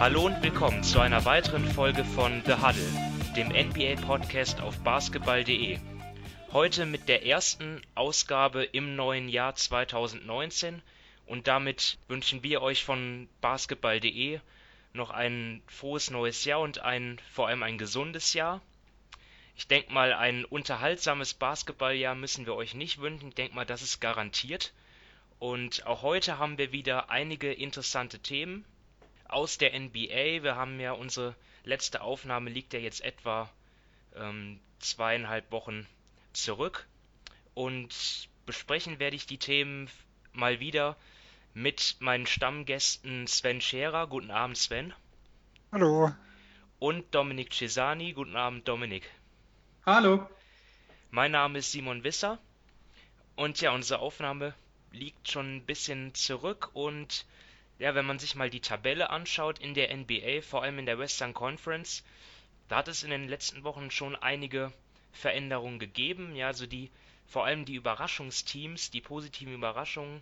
Hallo und willkommen zu einer weiteren Folge von The Huddle, dem NBA-Podcast auf basketball.de. Heute mit der ersten Ausgabe im neuen Jahr 2019 und damit wünschen wir euch von basketball.de noch ein frohes neues Jahr und ein vor allem ein gesundes Jahr. Ich denke mal, ein unterhaltsames Basketballjahr müssen wir euch nicht wünschen. Ich denke mal, das ist garantiert. Und auch heute haben wir wieder einige interessante Themen aus der NBA. Wir haben ja unsere letzte Aufnahme liegt ja jetzt etwa ähm, zweieinhalb Wochen zurück. Und besprechen werde ich die Themen mal wieder mit meinen Stammgästen Sven Scherer. Guten Abend, Sven. Hallo. Und Dominik Cesani. Guten Abend, Dominik. Hallo. Mein Name ist Simon Wisser. Und ja, unsere Aufnahme liegt schon ein bisschen zurück und ja, wenn man sich mal die Tabelle anschaut in der NBA, vor allem in der Western Conference, da hat es in den letzten Wochen schon einige Veränderungen gegeben. Ja, also die, vor allem die Überraschungsteams, die positiven Überraschungen,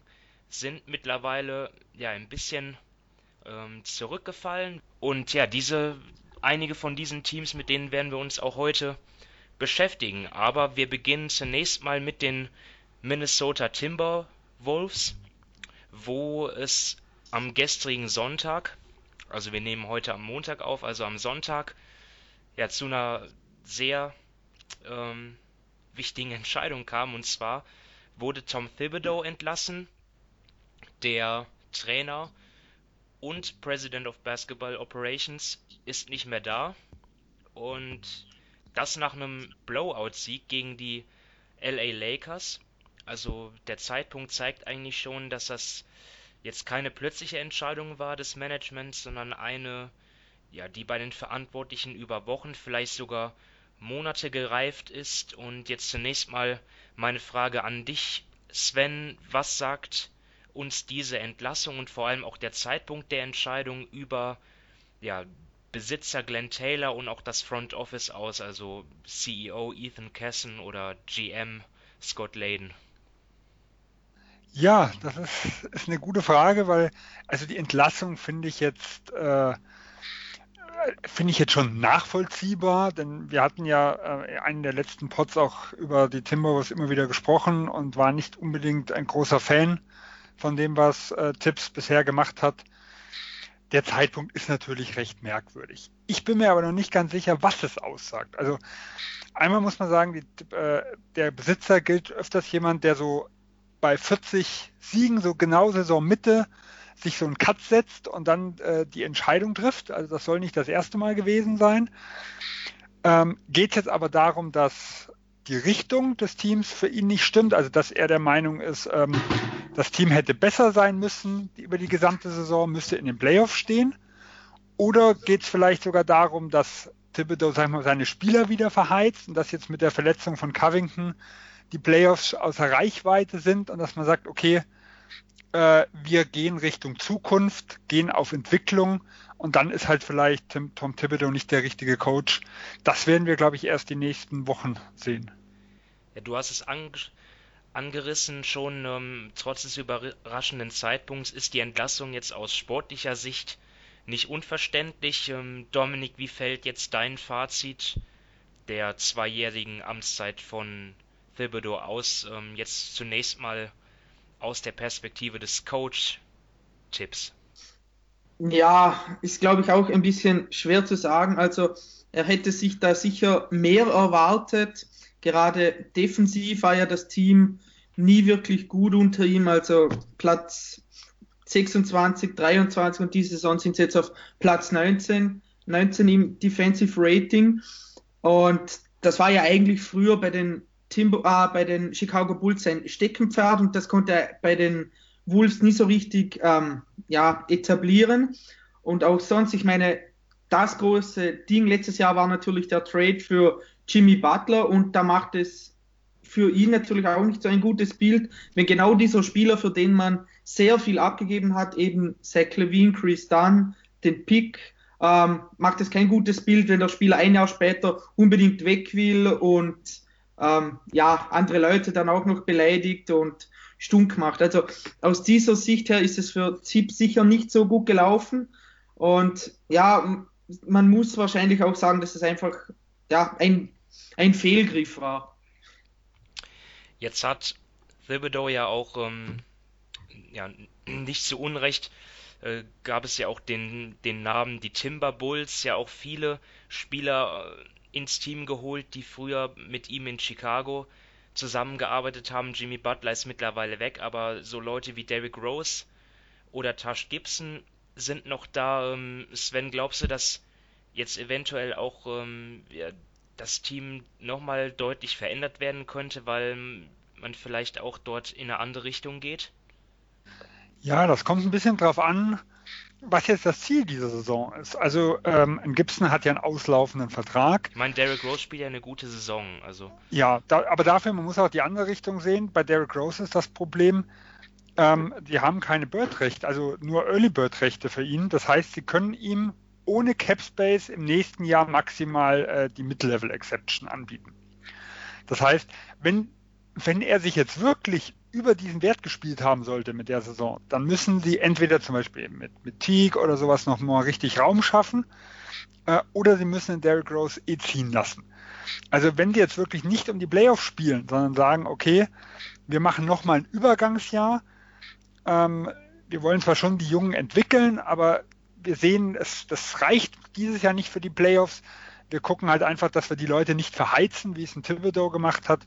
sind mittlerweile ja ein bisschen ähm, zurückgefallen. Und ja, diese, einige von diesen Teams, mit denen werden wir uns auch heute beschäftigen. Aber wir beginnen zunächst mal mit den Minnesota Timberwolves, wo es am gestrigen Sonntag, also wir nehmen heute am Montag auf, also am Sonntag, ja, zu einer sehr ähm, wichtigen Entscheidung kam. Und zwar wurde Tom Thibodeau entlassen der Trainer und President of Basketball Operations ist nicht mehr da. Und das nach einem Blowout-Sieg gegen die LA Lakers. Also der Zeitpunkt zeigt eigentlich schon, dass das jetzt keine plötzliche Entscheidung war des Managements, sondern eine, ja, die bei den Verantwortlichen über Wochen, vielleicht sogar Monate gereift ist. Und jetzt zunächst mal meine Frage an dich, Sven, was sagt uns diese Entlassung und vor allem auch der Zeitpunkt der Entscheidung über ja, Besitzer Glenn Taylor und auch das Front Office aus, also CEO Ethan Casson oder GM Scott Layden? Ja, das ist, ist eine gute Frage, weil also die Entlassung finde ich jetzt äh, finde ich jetzt schon nachvollziehbar, denn wir hatten ja äh, einen der letzten Pods auch über die Timberwolves immer wieder gesprochen und war nicht unbedingt ein großer Fan von dem, was äh, Tipps bisher gemacht hat. Der Zeitpunkt ist natürlich recht merkwürdig. Ich bin mir aber noch nicht ganz sicher, was es aussagt. Also einmal muss man sagen, die, äh, der Besitzer gilt öfters jemand, der so bei 40 Siegen, so genau Saisonmitte, sich so einen Cut setzt und dann äh, die Entscheidung trifft. Also das soll nicht das erste Mal gewesen sein. Ähm, geht jetzt aber darum, dass die Richtung des Teams für ihn nicht stimmt, also dass er der Meinung ist, ähm, das Team hätte besser sein müssen über die gesamte Saison, müsste in den Playoffs stehen. Oder geht es vielleicht sogar darum, dass Thibodeau sag mal, seine Spieler wieder verheizt und dass jetzt mit der Verletzung von Covington die Playoffs außer Reichweite sind und dass man sagt, okay, äh, wir gehen Richtung Zukunft, gehen auf Entwicklung und dann ist halt vielleicht Tim, Tom Thibodeau nicht der richtige Coach. Das werden wir, glaube ich, erst die nächsten Wochen sehen. Ja, du hast es ange angerissen, schon ähm, trotz des überraschenden Zeitpunkts ist die Entlassung jetzt aus sportlicher Sicht nicht unverständlich. Ähm, Dominik, wie fällt jetzt dein Fazit der zweijährigen Amtszeit von Thibodeau aus? Ähm, jetzt zunächst mal aus der Perspektive des Coach-Tipps. Ja, ist glaube ich auch ein bisschen schwer zu sagen. Also er hätte sich da sicher mehr erwartet. Gerade defensiv war ja das Team nie wirklich gut unter ihm. Also Platz 26, 23 und diese Saison sind sie jetzt auf Platz 19, 19 im Defensive Rating. Und das war ja eigentlich früher bei den, Timber, äh, bei den Chicago Bulls sein Steckenpferd und das konnte er bei den Wolves nie so richtig ähm, ja, etablieren. Und auch sonst, ich meine, das große Ding letztes Jahr war natürlich der Trade für Jimmy Butler und da macht es für ihn natürlich auch nicht so ein gutes Bild, wenn genau dieser Spieler, für den man sehr viel abgegeben hat, eben Zach Levine, Chris Dunn, den Pick, ähm, macht es kein gutes Bild, wenn der Spieler ein Jahr später unbedingt weg will und ähm, ja, andere Leute dann auch noch beleidigt und stunk macht. Also aus dieser Sicht her ist es für Zip sicher nicht so gut gelaufen. Und ja, man muss wahrscheinlich auch sagen, dass es einfach ja, ein, ein Fehlgriff war. Jetzt hat Thibodeau ja auch ähm, ja, nicht zu Unrecht äh, gab es ja auch den, den Namen die Timberwolves, ja auch viele Spieler äh, ins Team geholt, die früher mit ihm in Chicago zusammengearbeitet haben. Jimmy Butler ist mittlerweile weg, aber so Leute wie Derrick Rose oder Tash Gibson sind noch da. Ähm, Sven, glaubst du, dass jetzt eventuell auch ähm, ja, das Team nochmal deutlich verändert werden könnte, weil man vielleicht auch dort in eine andere Richtung geht? Ja, das kommt ein bisschen drauf an, was jetzt das Ziel dieser Saison ist. Also ähm, Gibson hat ja einen auslaufenden Vertrag. Ich meine, Derrick Rose spielt ja eine gute Saison. Also. Ja, da, aber dafür, man muss auch die andere Richtung sehen. Bei Derrick Rose ist das Problem, ähm, die haben keine Bird-Rechte, also nur Early Bird-Rechte für ihn. Das heißt, sie können ihm ohne Cap Space im nächsten Jahr maximal äh, die Mid-Level Exception anbieten. Das heißt, wenn, wenn er sich jetzt wirklich über diesen Wert gespielt haben sollte mit der Saison, dann müssen sie entweder zum Beispiel mit, mit Teague oder sowas noch mal richtig Raum schaffen äh, oder sie müssen den Derrick Rose eh ziehen lassen. Also wenn die jetzt wirklich nicht um die Playoffs spielen, sondern sagen, okay, wir machen noch mal ein Übergangsjahr, ähm, wir wollen zwar schon die Jungen entwickeln, aber wir sehen, es, das reicht dieses Jahr nicht für die Playoffs. Wir gucken halt einfach, dass wir die Leute nicht verheizen, wie es ein Thibodeau gemacht hat.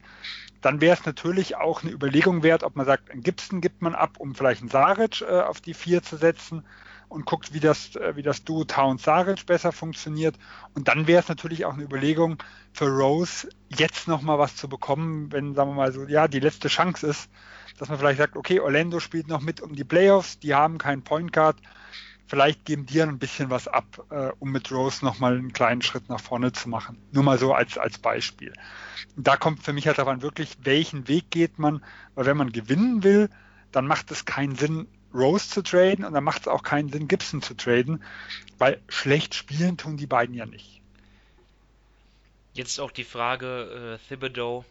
Dann wäre es natürlich auch eine Überlegung wert, ob man sagt, einen Gibson gibt man ab, um vielleicht einen Saric äh, auf die vier zu setzen und guckt, wie das, äh, wie das Duo Town-Saric besser funktioniert. Und dann wäre es natürlich auch eine Überlegung für Rose, jetzt nochmal was zu bekommen, wenn, sagen wir mal so, ja, die letzte Chance ist, dass man vielleicht sagt, okay, Orlando spielt noch mit um die Playoffs, die haben keinen Point Guard, vielleicht geben die ein bisschen was ab, äh, um mit Rose nochmal einen kleinen Schritt nach vorne zu machen. Nur mal so als, als Beispiel. Da kommt für mich halt daran wirklich, welchen Weg geht man, weil wenn man gewinnen will, dann macht es keinen Sinn, Rose zu traden und dann macht es auch keinen Sinn, Gibson zu traden, weil schlecht spielen tun die beiden ja nicht. Jetzt auch die Frage, äh, Thibodeau,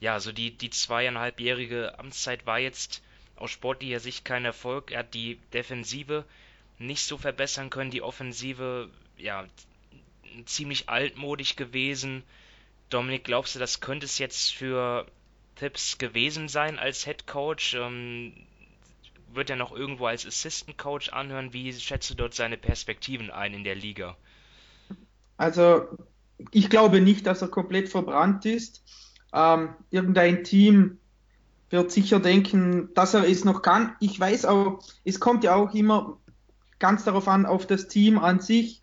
ja, so die, die zweieinhalbjährige Amtszeit war jetzt aus sportlicher Sicht kein Erfolg. Er hat die Defensive nicht so verbessern können, die Offensive, ja, ziemlich altmodisch gewesen. Dominik, glaubst du, das könnte es jetzt für Tipps gewesen sein als Head Coach? Ähm, wird er noch irgendwo als Assistant Coach anhören? Wie schätzt du dort seine Perspektiven ein in der Liga? Also, ich glaube nicht, dass er komplett verbrannt ist. Ähm, irgendein Team wird sicher denken, dass er es noch kann. Ich weiß auch, es kommt ja auch immer ganz darauf an, auf das Team an sich,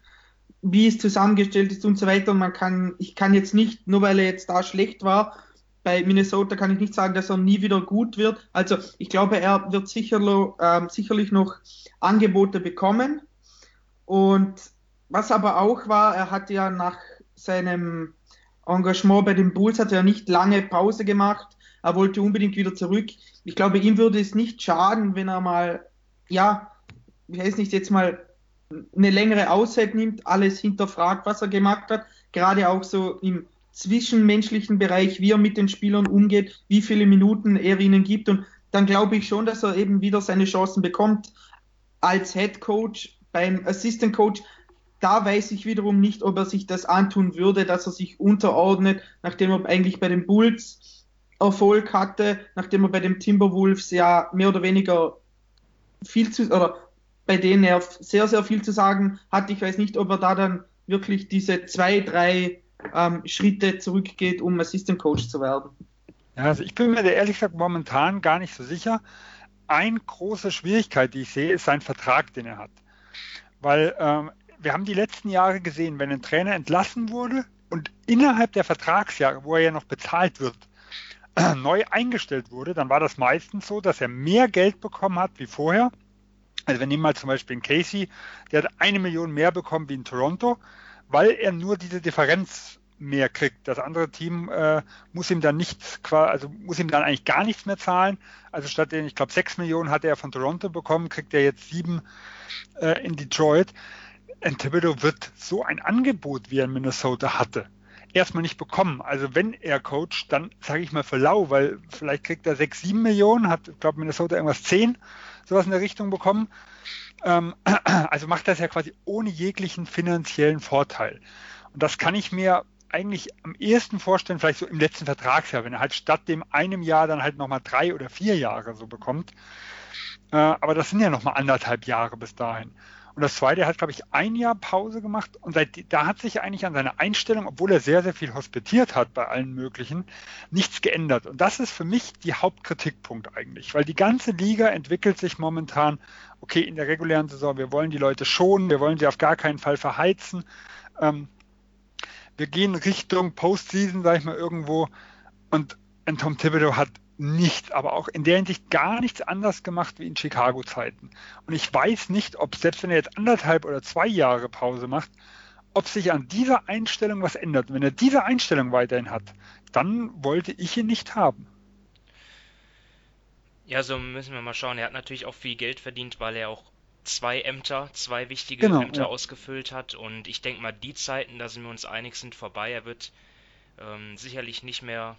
wie es zusammengestellt ist und so weiter. Man kann, ich kann jetzt nicht, nur weil er jetzt da schlecht war, bei Minnesota kann ich nicht sagen, dass er nie wieder gut wird. Also ich glaube, er wird sicherlich, äh, sicherlich noch Angebote bekommen. Und was aber auch war, er hat ja nach seinem Engagement bei den Bulls hat er nicht lange Pause gemacht. Er wollte unbedingt wieder zurück. Ich glaube, ihm würde es nicht schaden, wenn er mal, ja, ich weiß nicht, jetzt mal eine längere Auszeit nimmt, alles hinterfragt, was er gemacht hat. Gerade auch so im zwischenmenschlichen Bereich, wie er mit den Spielern umgeht, wie viele Minuten er ihnen gibt. Und dann glaube ich schon, dass er eben wieder seine Chancen bekommt als Head Coach. Beim Assistant Coach da weiß ich wiederum nicht, ob er sich das antun würde, dass er sich unterordnet, nachdem er eigentlich bei den Bulls Erfolg hatte, nachdem er bei den Timberwolves ja mehr oder weniger viel zu, oder bei denen er sehr, sehr viel zu sagen hat. Ich weiß nicht, ob er da dann wirklich diese zwei, drei ähm, Schritte zurückgeht, um Assistant Coach zu werden. Ja, also ich bin mir da ehrlich gesagt momentan gar nicht so sicher. Eine große Schwierigkeit, die ich sehe, ist sein Vertrag, den er hat. Weil ähm, wir haben die letzten Jahre gesehen, wenn ein Trainer entlassen wurde und innerhalb der Vertragsjahre, wo er ja noch bezahlt wird, neu eingestellt wurde, dann war das meistens so, dass er mehr Geld bekommen hat wie vorher. Also wir nehmen mal zum Beispiel einen Casey, der hat eine Million mehr bekommen wie in Toronto, weil er nur diese Differenz mehr kriegt. Das andere Team äh, muss ihm dann nichts, also muss ihm dann eigentlich gar nichts mehr zahlen. Also statt den, ich glaube, sechs Millionen hatte er von Toronto bekommen, kriegt er jetzt sieben äh, in Detroit. Und Thibodeau wird so ein Angebot, wie er in Minnesota hatte. Erstmal nicht bekommen. Also wenn er coacht, dann sage ich mal für lau, weil vielleicht kriegt er 6, 7 Millionen, hat, ich glaube, Minnesota irgendwas 10, sowas in der Richtung bekommen. Ähm, also macht das ja quasi ohne jeglichen finanziellen Vorteil. Und das kann ich mir eigentlich am ehesten vorstellen, vielleicht so im letzten Vertragsjahr, wenn er halt statt dem einem Jahr dann halt nochmal drei oder vier Jahre so bekommt. Äh, aber das sind ja nochmal anderthalb Jahre bis dahin. Und das zweite, hat, glaube ich, ein Jahr Pause gemacht und seit, da hat sich eigentlich an seiner Einstellung, obwohl er sehr, sehr viel hospitiert hat bei allen möglichen, nichts geändert. Und das ist für mich die Hauptkritikpunkt eigentlich, weil die ganze Liga entwickelt sich momentan, okay, in der regulären Saison, wir wollen die Leute schonen, wir wollen sie auf gar keinen Fall verheizen. Ähm, wir gehen Richtung Postseason, sag ich mal, irgendwo. Und Tom Thibodeau hat nichts, aber auch in der Hinsicht gar nichts anders gemacht wie in Chicago-Zeiten. Und ich weiß nicht, ob selbst wenn er jetzt anderthalb oder zwei Jahre Pause macht, ob sich an dieser Einstellung was ändert. wenn er diese Einstellung weiterhin hat, dann wollte ich ihn nicht haben. Ja, so müssen wir mal schauen. Er hat natürlich auch viel Geld verdient, weil er auch zwei Ämter, zwei wichtige genau, Ämter ja. ausgefüllt hat. Und ich denke mal, die Zeiten, da sind wir uns einig, sind vorbei. Er wird ähm, sicherlich nicht mehr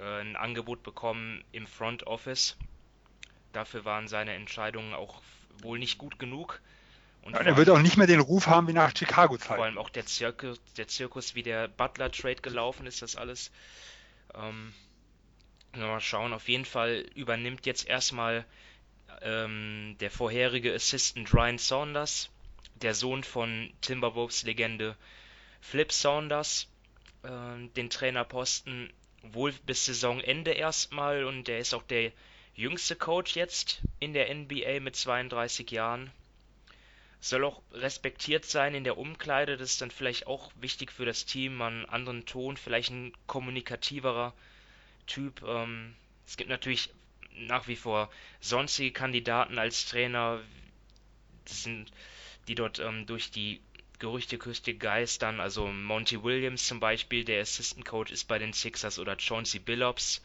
äh, ein Angebot bekommen im Front Office. Dafür waren seine Entscheidungen auch wohl nicht gut genug. Und ja, er wird auch nicht mehr den Ruf haben wie nach Chicago Zeit. Vor allem auch der Zirkus, der Zirkus, wie der Butler Trade gelaufen ist, das alles. Ähm, mal schauen. Auf jeden Fall übernimmt jetzt erstmal ähm, der vorherige Assistant Ryan Saunders, der Sohn von Timberwolves Legende Flip Saunders, äh, den Trainerposten wohl bis Saisonende erstmal und der ist auch der jüngste Coach jetzt in der NBA mit 32 Jahren. Soll auch respektiert sein in der Umkleide, das ist dann vielleicht auch wichtig für das Team, einen anderen Ton, vielleicht ein kommunikativerer Typ. Ähm, es gibt natürlich nach wie vor sonstige Kandidaten als Trainer, sind, die dort ähm, durch die Gerüchteküste geistern. Also Monty Williams zum Beispiel, der Assistant Coach ist bei den Sixers oder Chauncey Billups,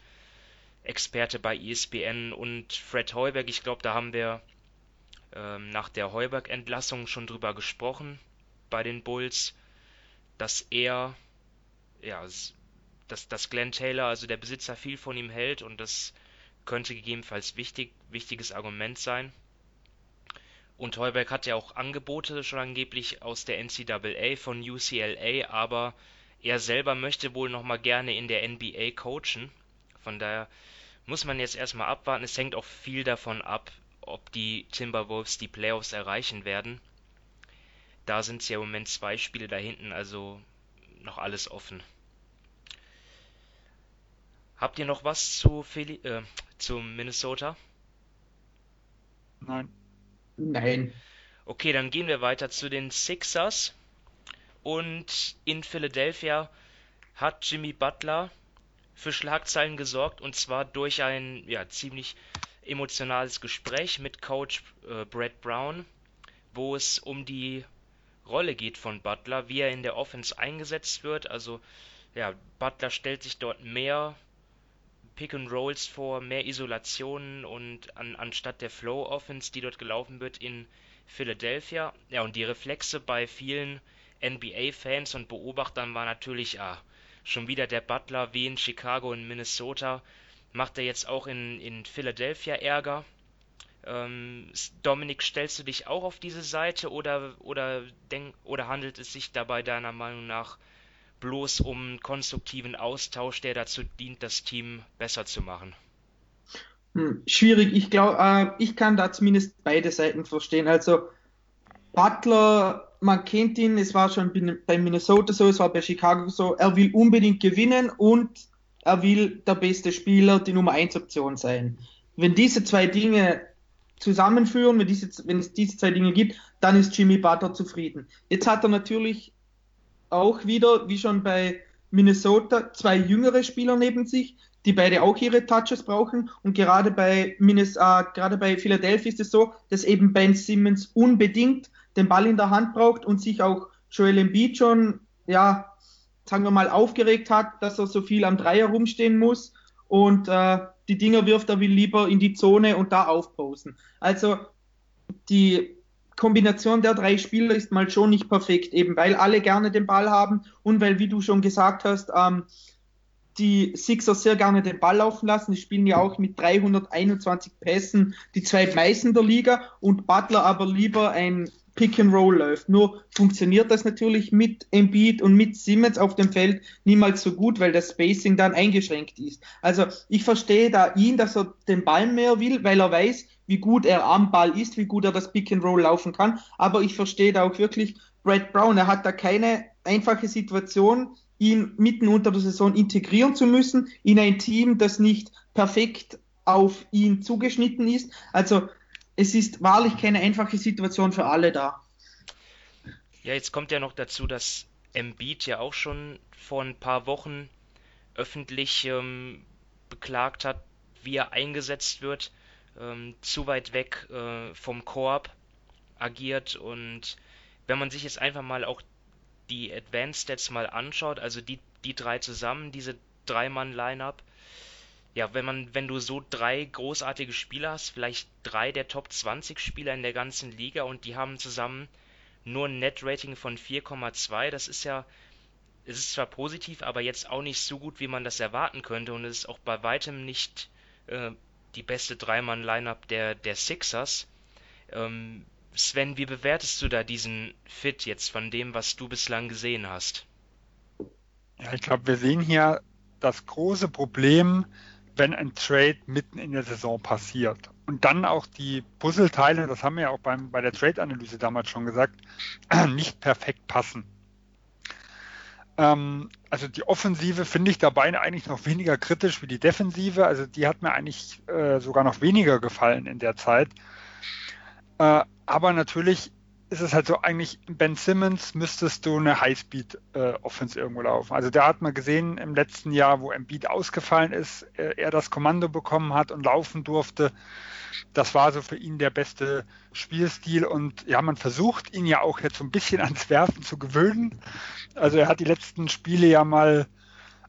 Experte bei ESPN und Fred Heuberg. Ich glaube, da haben wir ähm, nach der Heuberg-Entlassung schon drüber gesprochen bei den Bulls, dass er, ja, dass, dass Glenn Taylor, also der Besitzer, viel von ihm hält und das könnte gegebenenfalls wichtig, wichtiges Argument sein. Und Heuberg hat ja auch Angebote schon angeblich aus der NCAA von UCLA, aber er selber möchte wohl nochmal gerne in der NBA coachen. Von daher muss man jetzt erstmal abwarten. Es hängt auch viel davon ab, ob die Timberwolves die Playoffs erreichen werden. Da sind es ja im Moment zwei Spiele da hinten, also noch alles offen. Habt ihr noch was zu, Philly, äh, zu Minnesota? Nein. Nein. Okay, dann gehen wir weiter zu den Sixers. Und in Philadelphia hat Jimmy Butler für Schlagzeilen gesorgt und zwar durch ein ja, ziemlich emotionales Gespräch mit Coach äh, Brad Brown, wo es um die Rolle geht von Butler, wie er in der Offense eingesetzt wird. Also ja, Butler stellt sich dort mehr Pick and Rolls vor, mehr Isolationen und an, anstatt der Flow Offense, die dort gelaufen wird in Philadelphia. Ja, und die Reflexe bei vielen NBA-Fans und Beobachtern war natürlich, ah, schon wieder der Butler wie in Chicago und Minnesota. Macht er jetzt auch in, in Philadelphia Ärger? Ähm, Dominik, stellst du dich auch auf diese Seite oder, oder, denk, oder handelt es sich dabei deiner Meinung nach bloß um konstruktiven Austausch, der dazu dient, das Team besser zu machen? Hm, schwierig. Ich glaube, äh, ich kann da zumindest beide Seiten verstehen. Also Butler, man kennt ihn, es war schon bei Minnesota so, es war bei Chicago so, er will unbedingt gewinnen und er will der beste Spieler, die Nummer 1 Option sein. Wenn diese zwei Dinge zusammenführen, wenn, diese, wenn es diese zwei Dinge gibt, dann ist Jimmy Butler zufrieden. Jetzt hat er natürlich auch wieder, wie schon bei Minnesota, zwei jüngere Spieler neben sich, die beide auch ihre Touches brauchen. Und gerade bei, Minnesota, äh, gerade bei Philadelphia ist es so, dass eben Ben Simmons unbedingt den Ball in der Hand braucht und sich auch Joel Embiid schon, ja, sagen wir mal, aufgeregt hat, dass er so viel am Dreier rumstehen muss und äh, die Dinger wirft er will lieber in die Zone und da aufposen. Also die Kombination der drei Spieler ist mal schon nicht perfekt, eben weil alle gerne den Ball haben und weil, wie du schon gesagt hast, ähm, die Sixers sehr gerne den Ball laufen lassen. Die spielen ja auch mit 321 Pässen die zweitmeisten der Liga und Butler aber lieber ein Pick and Roll läuft. Nur funktioniert das natürlich mit Embiid und mit Simmons auf dem Feld niemals so gut, weil das Spacing dann eingeschränkt ist. Also ich verstehe da ihn, dass er den Ball mehr will, weil er weiß, wie gut er am Ball ist, wie gut er das Pick and Roll laufen kann. Aber ich verstehe da auch wirklich Brad Brown. Er hat da keine einfache Situation, ihn mitten unter der Saison integrieren zu müssen in ein Team, das nicht perfekt auf ihn zugeschnitten ist. Also es ist wahrlich keine einfache Situation für alle da. Ja, jetzt kommt ja noch dazu, dass Embiid ja auch schon vor ein paar Wochen öffentlich ähm, beklagt hat, wie er eingesetzt wird, ähm, zu weit weg äh, vom Korb agiert und wenn man sich jetzt einfach mal auch die Advanced Stats mal anschaut, also die, die drei zusammen, diese Drei-Mann-Line-Up, ja, wenn man, wenn du so drei großartige Spieler hast, vielleicht drei der Top 20 Spieler in der ganzen Liga und die haben zusammen nur ein Net-Rating von 4,2, das ist ja, es ist zwar positiv, aber jetzt auch nicht so gut, wie man das erwarten könnte und es ist auch bei weitem nicht äh, die beste Dreimann-Lineup der, der Sixers. Ähm, Sven, wie bewertest du da diesen Fit jetzt von dem, was du bislang gesehen hast? Ja, ich glaube, wir sehen hier das große Problem, wenn ein Trade mitten in der Saison passiert und dann auch die Puzzleteile, das haben wir ja auch beim, bei der Trade-Analyse damals schon gesagt, nicht perfekt passen. Ähm, also die Offensive finde ich dabei eigentlich noch weniger kritisch wie die Defensive. Also die hat mir eigentlich äh, sogar noch weniger gefallen in der Zeit. Äh, aber natürlich ist es halt so, eigentlich Ben Simmons müsstest du eine Highspeed-Offense äh, irgendwo laufen. Also da hat man gesehen im letzten Jahr, wo Embiid ausgefallen ist, äh, er das Kommando bekommen hat und laufen durfte. Das war so für ihn der beste Spielstil und ja, man versucht ihn ja auch jetzt so ein bisschen ans Werfen zu gewöhnen. Also er hat die letzten Spiele ja mal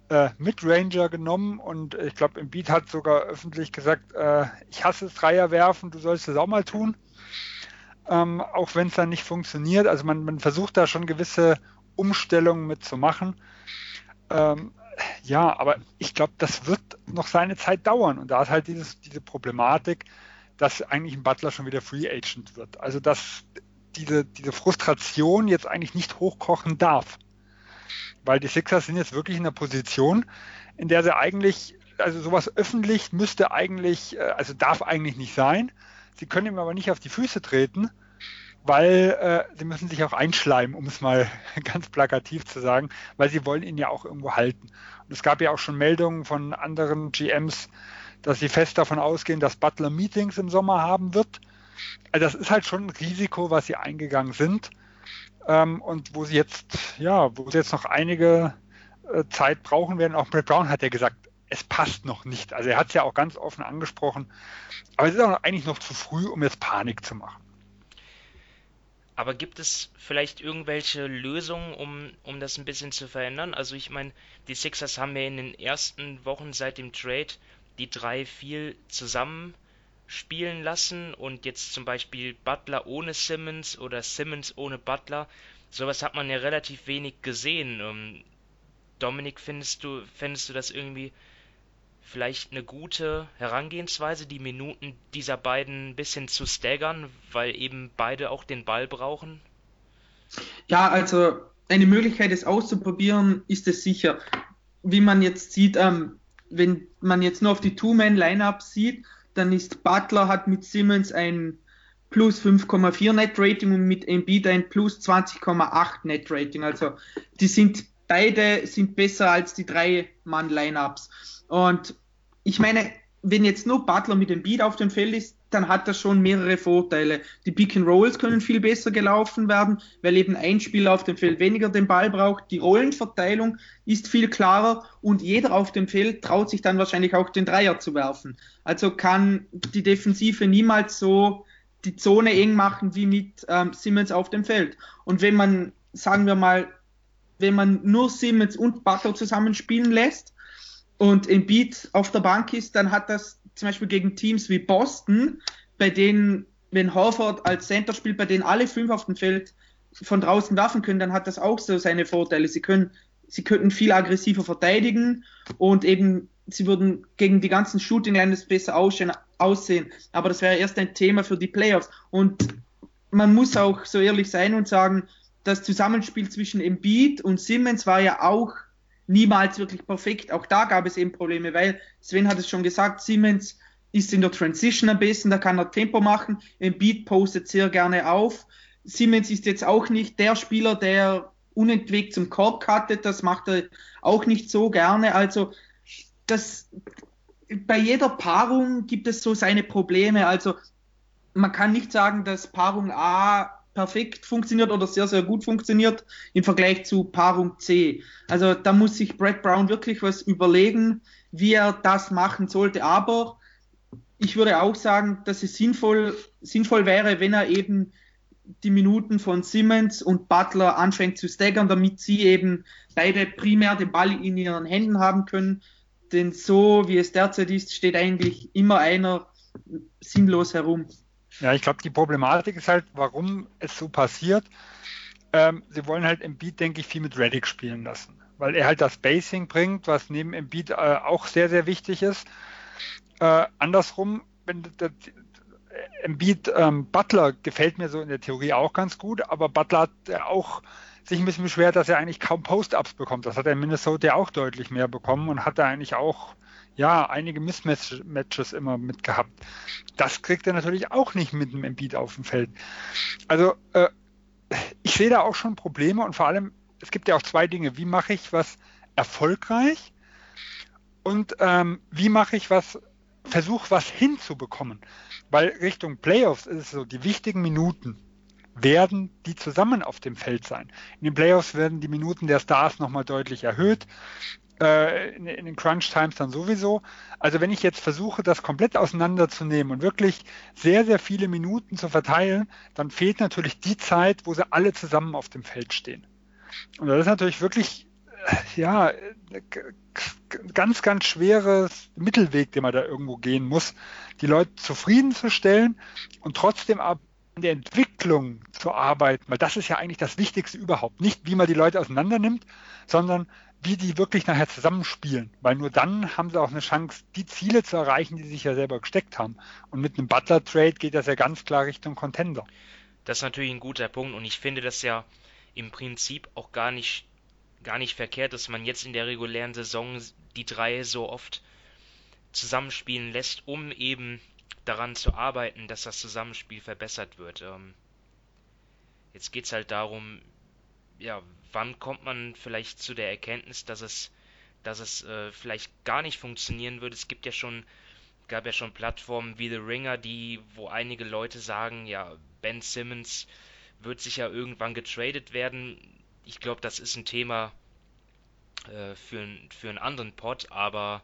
äh, Ranger genommen und ich glaube, Embiid hat sogar öffentlich gesagt, äh, ich hasse Dreier werfen, du sollst es auch mal tun ähm, auch wenn es dann nicht funktioniert. Also man, man, versucht da schon gewisse Umstellungen mitzumachen. Ähm, ja, aber ich glaube, das wird noch seine Zeit dauern. Und da ist halt dieses, diese Problematik, dass eigentlich ein Butler schon wieder Free Agent wird. Also dass diese, diese Frustration jetzt eigentlich nicht hochkochen darf. Weil die Sixers sind jetzt wirklich in der Position, in der sie eigentlich, also sowas öffentlich müsste eigentlich, äh, also darf eigentlich nicht sein. Sie können ihm aber nicht auf die Füße treten, weil äh, sie müssen sich auch einschleimen, um es mal ganz plakativ zu sagen, weil sie wollen ihn ja auch irgendwo halten. Und es gab ja auch schon Meldungen von anderen GMs, dass sie fest davon ausgehen, dass Butler Meetings im Sommer haben wird. Also das ist halt schon ein Risiko, was sie eingegangen sind. Ähm, und wo sie jetzt, ja, wo sie jetzt noch einige äh, Zeit brauchen werden. Auch Brett Brown hat ja gesagt, es passt noch nicht. Also er hat es ja auch ganz offen angesprochen. Aber es ist auch eigentlich noch zu früh, um jetzt Panik zu machen. Aber gibt es vielleicht irgendwelche Lösungen, um, um das ein bisschen zu verändern? Also ich meine, die Sixers haben ja in den ersten Wochen seit dem Trade die drei viel zusammen spielen lassen und jetzt zum Beispiel Butler ohne Simmons oder Simmons ohne Butler. Sowas hat man ja relativ wenig gesehen. Ähm, Dominik, findest du, findest du das irgendwie vielleicht eine gute Herangehensweise, die Minuten dieser beiden ein bisschen zu staggern, weil eben beide auch den Ball brauchen? Ja, also eine Möglichkeit, es auszuprobieren, ist es sicher. Wie man jetzt sieht, ähm, wenn man jetzt nur auf die Two-Man-Lineup sieht, dann ist Butler hat mit Simmons ein plus 5,4 Net Rating und mit Embiid ein plus 20,8 Net Rating. Also die sind beide sind besser als die drei Mann Lineups. Und ich meine, wenn jetzt nur Butler mit dem Beat auf dem Feld ist, dann hat das schon mehrere Vorteile. Die Pick and Rolls können viel besser gelaufen werden, weil eben ein Spieler auf dem Feld weniger den Ball braucht. Die Rollenverteilung ist viel klarer und jeder auf dem Feld traut sich dann wahrscheinlich auch den Dreier zu werfen. Also kann die Defensive niemals so die Zone eng machen wie mit ähm, Simmons auf dem Feld. Und wenn man, sagen wir mal, wenn man nur Simmons und Butler zusammenspielen lässt, und Embiid auf der Bank ist, dann hat das zum Beispiel gegen Teams wie Boston, bei denen wenn Horford als Center spielt, bei denen alle fünf auf dem Feld von draußen werfen können, dann hat das auch so seine Vorteile. Sie können, sie könnten viel aggressiver verteidigen und eben sie würden gegen die ganzen Shooting Lines besser aussehen. Aber das wäre erst ein Thema für die Playoffs. Und man muss auch so ehrlich sein und sagen, das Zusammenspiel zwischen Embiid und Simmons war ja auch niemals wirklich perfekt. Auch da gab es eben Probleme, weil Sven hat es schon gesagt, Simmons ist in der Transition am besten, da kann er Tempo machen. Embiid postet sehr gerne auf. Simmons ist jetzt auch nicht der Spieler, der unentwegt zum Korb cuttet, das macht er auch nicht so gerne. Also das, bei jeder Paarung gibt es so seine Probleme. Also man kann nicht sagen, dass Paarung A perfekt funktioniert oder sehr, sehr gut funktioniert im Vergleich zu Paarung C. Also da muss sich Brad Brown wirklich was überlegen, wie er das machen sollte. Aber ich würde auch sagen, dass es sinnvoll, sinnvoll wäre, wenn er eben die Minuten von Simmons und Butler anfängt zu staggern, damit sie eben beide primär den Ball in ihren Händen haben können. Denn so wie es derzeit ist, steht eigentlich immer einer sinnlos herum. Ja, ich glaube, die Problematik ist halt, warum es so passiert. Ähm, sie wollen halt Embiid, denke ich, viel mit Reddick spielen lassen, weil er halt das Spacing bringt, was neben Embiid äh, auch sehr, sehr wichtig ist. Äh, andersrum, wenn das, Embiid ähm, Butler gefällt mir so in der Theorie auch ganz gut, aber Butler hat auch sich ein bisschen beschwert, dass er eigentlich kaum Post-Ups bekommt. Das hat er in Minnesota auch deutlich mehr bekommen und hat da eigentlich auch ja, einige Mismatches immer mit gehabt. Das kriegt er natürlich auch nicht mit einem Embiid auf dem Feld. Also äh, ich sehe da auch schon Probleme und vor allem, es gibt ja auch zwei Dinge. Wie mache ich was erfolgreich und ähm, wie mache ich was, versuche was hinzubekommen. Weil Richtung Playoffs ist es so, die wichtigen Minuten werden die zusammen auf dem Feld sein. In den Playoffs werden die Minuten der Stars nochmal deutlich erhöht äh, in, in, den Crunch Times dann sowieso. Also wenn ich jetzt versuche, das komplett auseinanderzunehmen und wirklich sehr, sehr viele Minuten zu verteilen, dann fehlt natürlich die Zeit, wo sie alle zusammen auf dem Feld stehen. Und das ist natürlich wirklich, äh, ja, ganz, ganz schweres Mittelweg, den man da irgendwo gehen muss, die Leute zufriedenzustellen und trotzdem aber an der Entwicklung zu arbeiten, weil das ist ja eigentlich das Wichtigste überhaupt. Nicht, wie man die Leute auseinander nimmt, sondern wie die wirklich nachher zusammenspielen. Weil nur dann haben sie auch eine Chance, die Ziele zu erreichen, die sie sich ja selber gesteckt haben. Und mit einem Butler-Trade geht das ja ganz klar Richtung Contender. Das ist natürlich ein guter Punkt und ich finde das ja im Prinzip auch gar nicht, gar nicht verkehrt, dass man jetzt in der regulären Saison die drei so oft zusammenspielen lässt, um eben daran zu arbeiten, dass das Zusammenspiel verbessert wird. Ähm, jetzt geht es halt darum, ja, wann kommt man vielleicht zu der Erkenntnis, dass es, dass es äh, vielleicht gar nicht funktionieren würde? Es gibt ja schon, gab ja schon Plattformen wie The Ringer, die, wo einige Leute sagen, ja, Ben Simmons wird sicher irgendwann getradet werden. Ich glaube, das ist ein Thema äh, für, für einen anderen Pod, aber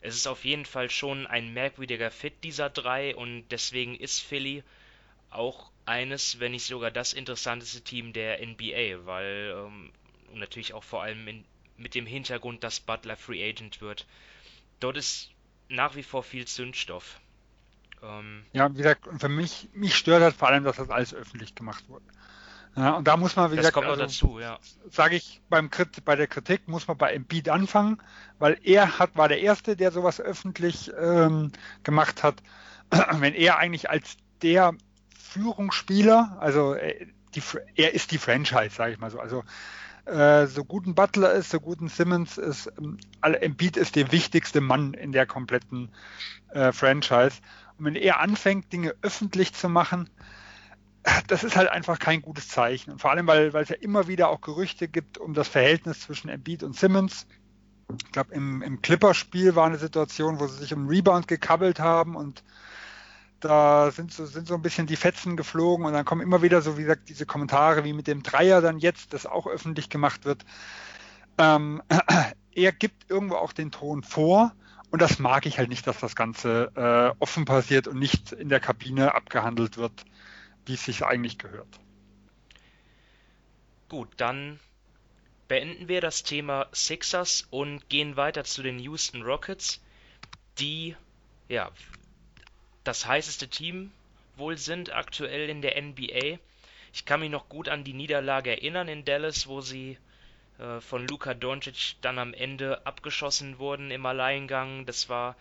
es ist auf jeden Fall schon ein merkwürdiger Fit dieser drei und deswegen ist Philly auch eines, wenn nicht sogar das interessanteste Team der NBA, weil ähm, natürlich auch vor allem in, mit dem Hintergrund, dass Butler Free Agent wird. Dort ist nach wie vor viel Zündstoff. Ähm, ja, wie gesagt, für mich, mich stört halt vor allem, dass das alles öffentlich gemacht wurde. Ja, und da muss man, wie das gesagt, also, dazu, ja. Sage ich beim bei der Kritik muss man bei Embiid anfangen, weil er hat war der erste, der sowas öffentlich ähm, gemacht hat. Wenn er eigentlich als der Führungsspieler, also äh, die, er ist die Franchise, sage ich mal so. Also äh, so gut ein Butler ist, so gut ein Simmons ist, ähm, Embiid ist der wichtigste Mann in der kompletten äh, Franchise. Und wenn er anfängt, Dinge öffentlich zu machen, das ist halt einfach kein gutes Zeichen. Und vor allem, weil, weil es ja immer wieder auch Gerüchte gibt um das Verhältnis zwischen Embiid und Simmons. Ich glaube, im, im Clipperspiel war eine Situation, wo sie sich um Rebound gekabbelt haben und da sind so, sind so ein bisschen die Fetzen geflogen und dann kommen immer wieder so, wie gesagt, diese Kommentare wie mit dem Dreier dann jetzt, das auch öffentlich gemacht wird. Ähm, er gibt irgendwo auch den Ton vor und das mag ich halt nicht, dass das Ganze äh, offen passiert und nicht in der Kabine abgehandelt wird, wie es sich eigentlich gehört. Gut, dann beenden wir das Thema Sixers und gehen weiter zu den Houston Rockets, die ja das heißeste Team wohl sind aktuell in der NBA. Ich kann mich noch gut an die Niederlage erinnern in Dallas, wo sie äh, von Luka Doncic dann am Ende abgeschossen wurden im Alleingang. Das war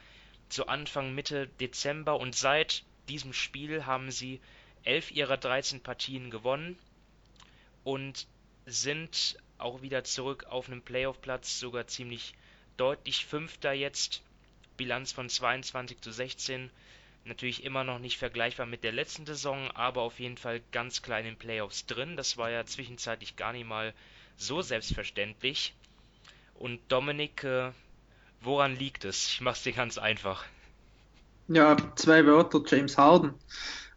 zu Anfang Mitte Dezember und seit diesem Spiel haben sie elf ihrer 13 Partien gewonnen und sind auch wieder zurück auf einem Playoff-Platz, sogar ziemlich deutlich Fünfter jetzt. Bilanz von 22 zu 16. Natürlich immer noch nicht vergleichbar mit der letzten Saison, aber auf jeden Fall ganz klein in Playoffs drin. Das war ja zwischenzeitlich gar nicht mal so selbstverständlich. Und Dominik, äh, woran liegt es? Ich mach's dir ganz einfach. Ja, zwei Wörter, James Harden.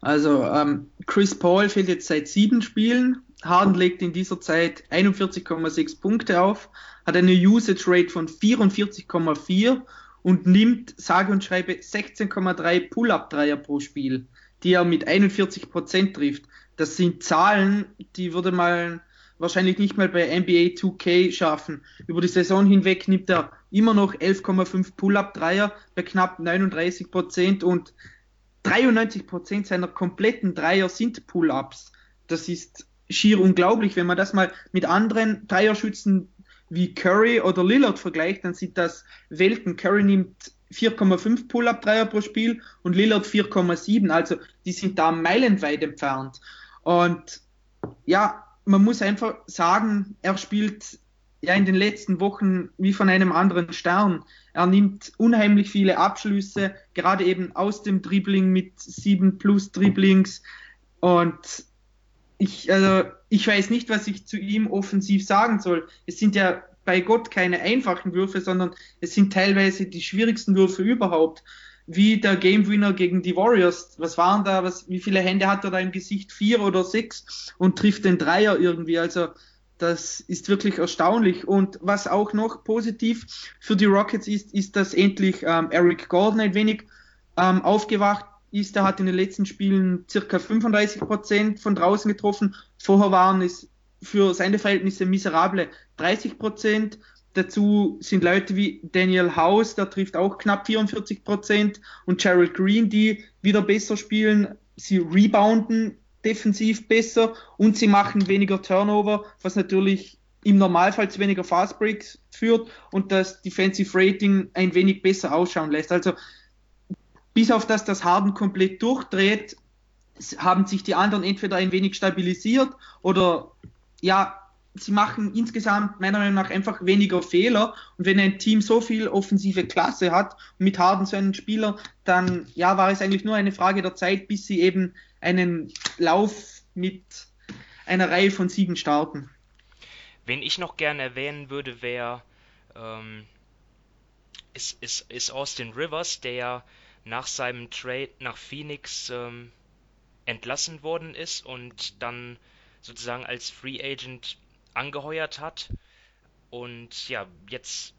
Also ähm, Chris Paul fehlt jetzt seit sieben Spielen. Harden legt in dieser Zeit 41,6 Punkte auf, hat eine Usage Rate von 44,4 und nimmt sage und schreibe 16,3 Pull-up-Dreier pro Spiel, die er mit 41% trifft. Das sind Zahlen, die würde man wahrscheinlich nicht mal bei NBA 2K schaffen. Über die Saison hinweg nimmt er immer noch 11,5 Pull-up-Dreier bei knapp 39% und 93% seiner kompletten Dreier sind Pull-ups. Das ist schier unglaublich. Wenn man das mal mit anderen Dreierschützen wie Curry oder Lillard vergleicht, dann sind das Welten. Curry nimmt 4,5 Pull-up-Dreier pro Spiel und Lillard 4,7. Also die sind da meilenweit entfernt. Und ja, man muss einfach sagen, er spielt ja in den letzten Wochen wie von einem anderen Stern. Er nimmt unheimlich viele Abschlüsse, gerade eben aus dem Dribbling mit 7 plus Dribblings. Und ich, also, ich weiß nicht, was ich zu ihm offensiv sagen soll. Es sind ja bei Gott keine einfachen Würfe, sondern es sind teilweise die schwierigsten Würfe überhaupt. Wie der Game Winner gegen die Warriors. Was waren da? Was, wie viele Hände hat er da im Gesicht? Vier oder sechs und trifft den Dreier irgendwie. Also das ist wirklich erstaunlich. Und was auch noch positiv für die Rockets ist, ist, dass endlich ähm, Eric Gordon ein wenig ähm, aufgewacht ist, er hat in den letzten Spielen circa 35 Prozent von draußen getroffen. Vorher waren es für seine Verhältnisse miserable 30 Prozent. Dazu sind Leute wie Daniel House, der trifft auch knapp 44 Prozent, und Gerald Green, die wieder besser spielen. Sie rebounden defensiv besser und sie machen weniger Turnover, was natürlich im Normalfall zu weniger Fast Breaks führt und das Defensive Rating ein wenig besser ausschauen lässt. Also bis auf das das Harden komplett durchdreht, haben sich die anderen entweder ein wenig stabilisiert oder ja, sie machen insgesamt meiner Meinung nach einfach weniger Fehler. Und wenn ein Team so viel offensive Klasse hat und mit Harden so einen Spieler, dann ja, war es eigentlich nur eine Frage der Zeit, bis sie eben einen Lauf mit einer Reihe von Siegen starten. Wen ich noch gerne erwähnen würde, wäre ähm, ist, ist, ist Austin Rivers, der nach seinem Trade nach Phoenix ähm, entlassen worden ist und dann sozusagen als Free Agent angeheuert hat und ja jetzt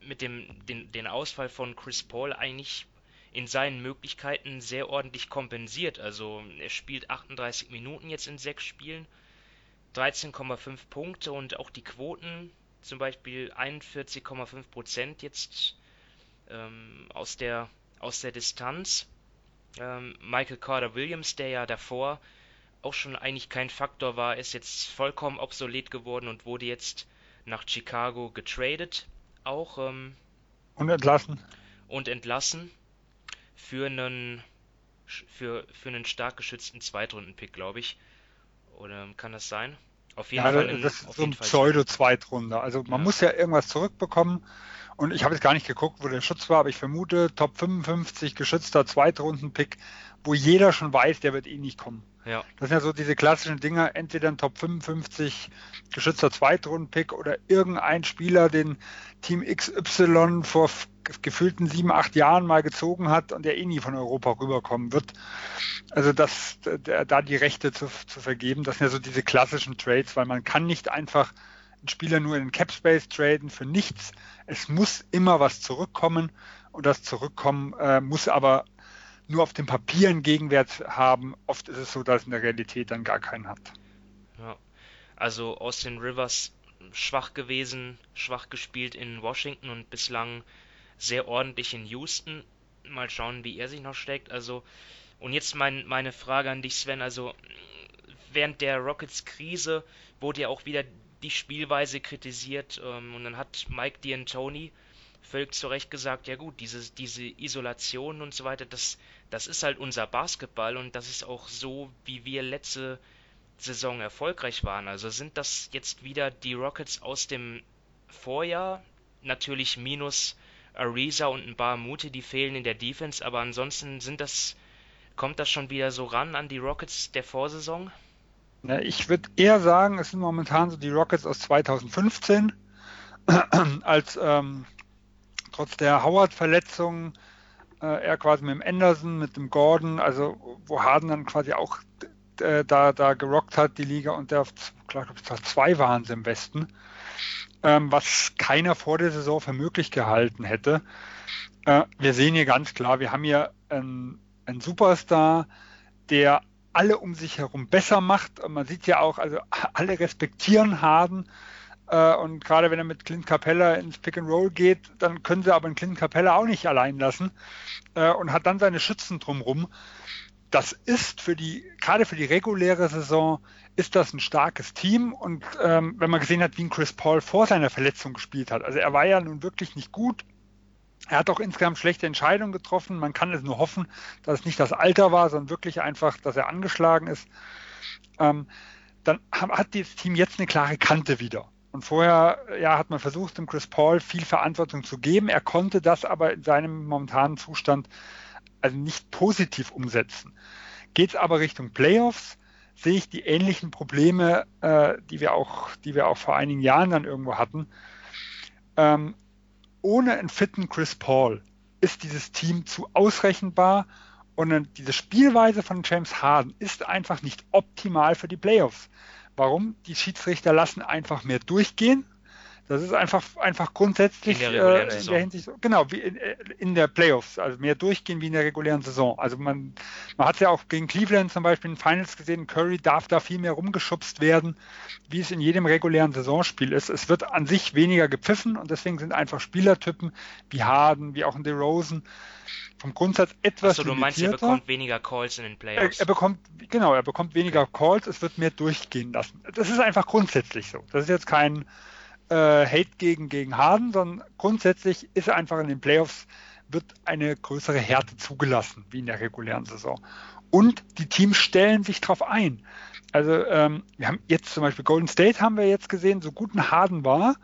mit dem den, den Ausfall von Chris Paul eigentlich in seinen Möglichkeiten sehr ordentlich kompensiert. Also er spielt 38 Minuten jetzt in sechs Spielen, 13,5 Punkte und auch die Quoten, zum Beispiel 41,5 Prozent jetzt ähm, aus der aus der Distanz. Ähm, Michael Carter Williams, der ja davor auch schon eigentlich kein Faktor war, ist jetzt vollkommen obsolet geworden und wurde jetzt nach Chicago getradet. Auch. Ähm, und entlassen. Und entlassen für einen für, für einen stark geschützten Zweitrunden-Pick, glaube ich. Oder kann das sein? Auf jeden ja, Fall. Ein, das ist so ein Pseudo-Zweitrunder. Also man ja. muss ja irgendwas zurückbekommen. Und ich habe jetzt gar nicht geguckt, wo der Schutz war, aber ich vermute Top 55 geschützter Zweitrunden-Pick, wo jeder schon weiß, der wird eh nicht kommen. Ja. Das sind ja so diese klassischen Dinger, entweder ein Top 55 geschützter Zweitrunden-Pick oder irgendein Spieler, den Team XY vor gefühlten sieben, acht Jahren mal gezogen hat und der eh nie von Europa rüberkommen wird. Also das, da die Rechte zu, zu vergeben, das sind ja so diese klassischen Trades, weil man kann nicht einfach einen Spieler nur in den Cap Space traden für nichts. Es muss immer was zurückkommen und das Zurückkommen äh, muss aber nur auf dem Papier einen Gegenwert haben. Oft ist es so, dass es in der Realität dann gar keinen hat. Ja. Also Austin Rivers schwach gewesen, schwach gespielt in Washington und bislang sehr ordentlich in Houston. Mal schauen, wie er sich noch steckt. Also Und jetzt mein, meine Frage an dich, Sven. Also, während der Rockets-Krise wurde ja auch wieder die Spielweise kritisiert. Ähm, und dann hat Mike D'Antoni völlig zu Recht gesagt, ja gut, diese, diese Isolation und so weiter, das, das ist halt unser Basketball und das ist auch so, wie wir letzte Saison erfolgreich waren. Also sind das jetzt wieder die Rockets aus dem Vorjahr, natürlich minus Ariza und ein paar Mute, die fehlen in der Defense, aber ansonsten sind das, kommt das schon wieder so ran an die Rockets der Vorsaison? Ich würde eher sagen, es sind momentan so die Rockets aus 2015, als ähm, trotz der Howard-Verletzung äh, er quasi mit dem Anderson, mit dem Gordon, also wo Harden dann quasi auch äh, da, da gerockt hat, die Liga, und der, klar, ich glaube, zwei waren sie im Westen, ähm, was keiner vor der Saison für möglich gehalten hätte. Äh, wir sehen hier ganz klar, wir haben hier einen, einen Superstar, der alle um sich herum besser macht. Und man sieht ja auch, also alle respektieren Harden. Äh, und gerade wenn er mit Clint Capella ins Pick and Roll geht, dann können sie aber einen Clint Capella auch nicht allein lassen äh, und hat dann seine Schützen drumrum. Das ist für die, gerade für die reguläre Saison, ist das ein starkes Team. Und ähm, wenn man gesehen hat, wie ein Chris Paul vor seiner Verletzung gespielt hat, also er war ja nun wirklich nicht gut, er hat auch insgesamt schlechte Entscheidungen getroffen. Man kann es nur hoffen, dass es nicht das Alter war, sondern wirklich einfach, dass er angeschlagen ist. Ähm, dann hat das Team jetzt eine klare Kante wieder. Und vorher ja, hat man versucht, dem Chris Paul viel Verantwortung zu geben. Er konnte das aber in seinem momentanen Zustand also nicht positiv umsetzen. Geht es aber Richtung Playoffs, sehe ich die ähnlichen Probleme, äh, die, wir auch, die wir auch vor einigen Jahren dann irgendwo hatten. Ähm, ohne einen fitten Chris Paul ist dieses Team zu ausrechenbar und diese Spielweise von James Harden ist einfach nicht optimal für die Playoffs. Warum? Die Schiedsrichter lassen einfach mehr durchgehen das ist einfach, einfach grundsätzlich in der, äh, in der Hinsicht, genau, wie in, äh, in, der Playoffs, also mehr durchgehen wie in der regulären Saison. Also man, man hat ja auch gegen Cleveland zum Beispiel in Finals gesehen, Curry darf da viel mehr rumgeschubst werden, wie es in jedem regulären Saisonspiel ist. Es wird an sich weniger gepfiffen und deswegen sind einfach Spielertypen wie Harden, wie auch in DeRozan vom Grundsatz etwas Achso, du meinst, er bekommt weniger Calls in den Playoffs. Er, er, bekommt, genau, er bekommt weniger Calls, es wird mehr durchgehen lassen. Das ist einfach grundsätzlich so. Das ist jetzt kein, äh, Hate gegen, gegen Harden, sondern grundsätzlich ist er einfach in den Playoffs, wird eine größere Härte zugelassen, wie in der regulären Saison. Und die Teams stellen sich darauf ein. Also ähm, wir haben jetzt zum Beispiel Golden State haben wir jetzt gesehen, so gut ein Harden war,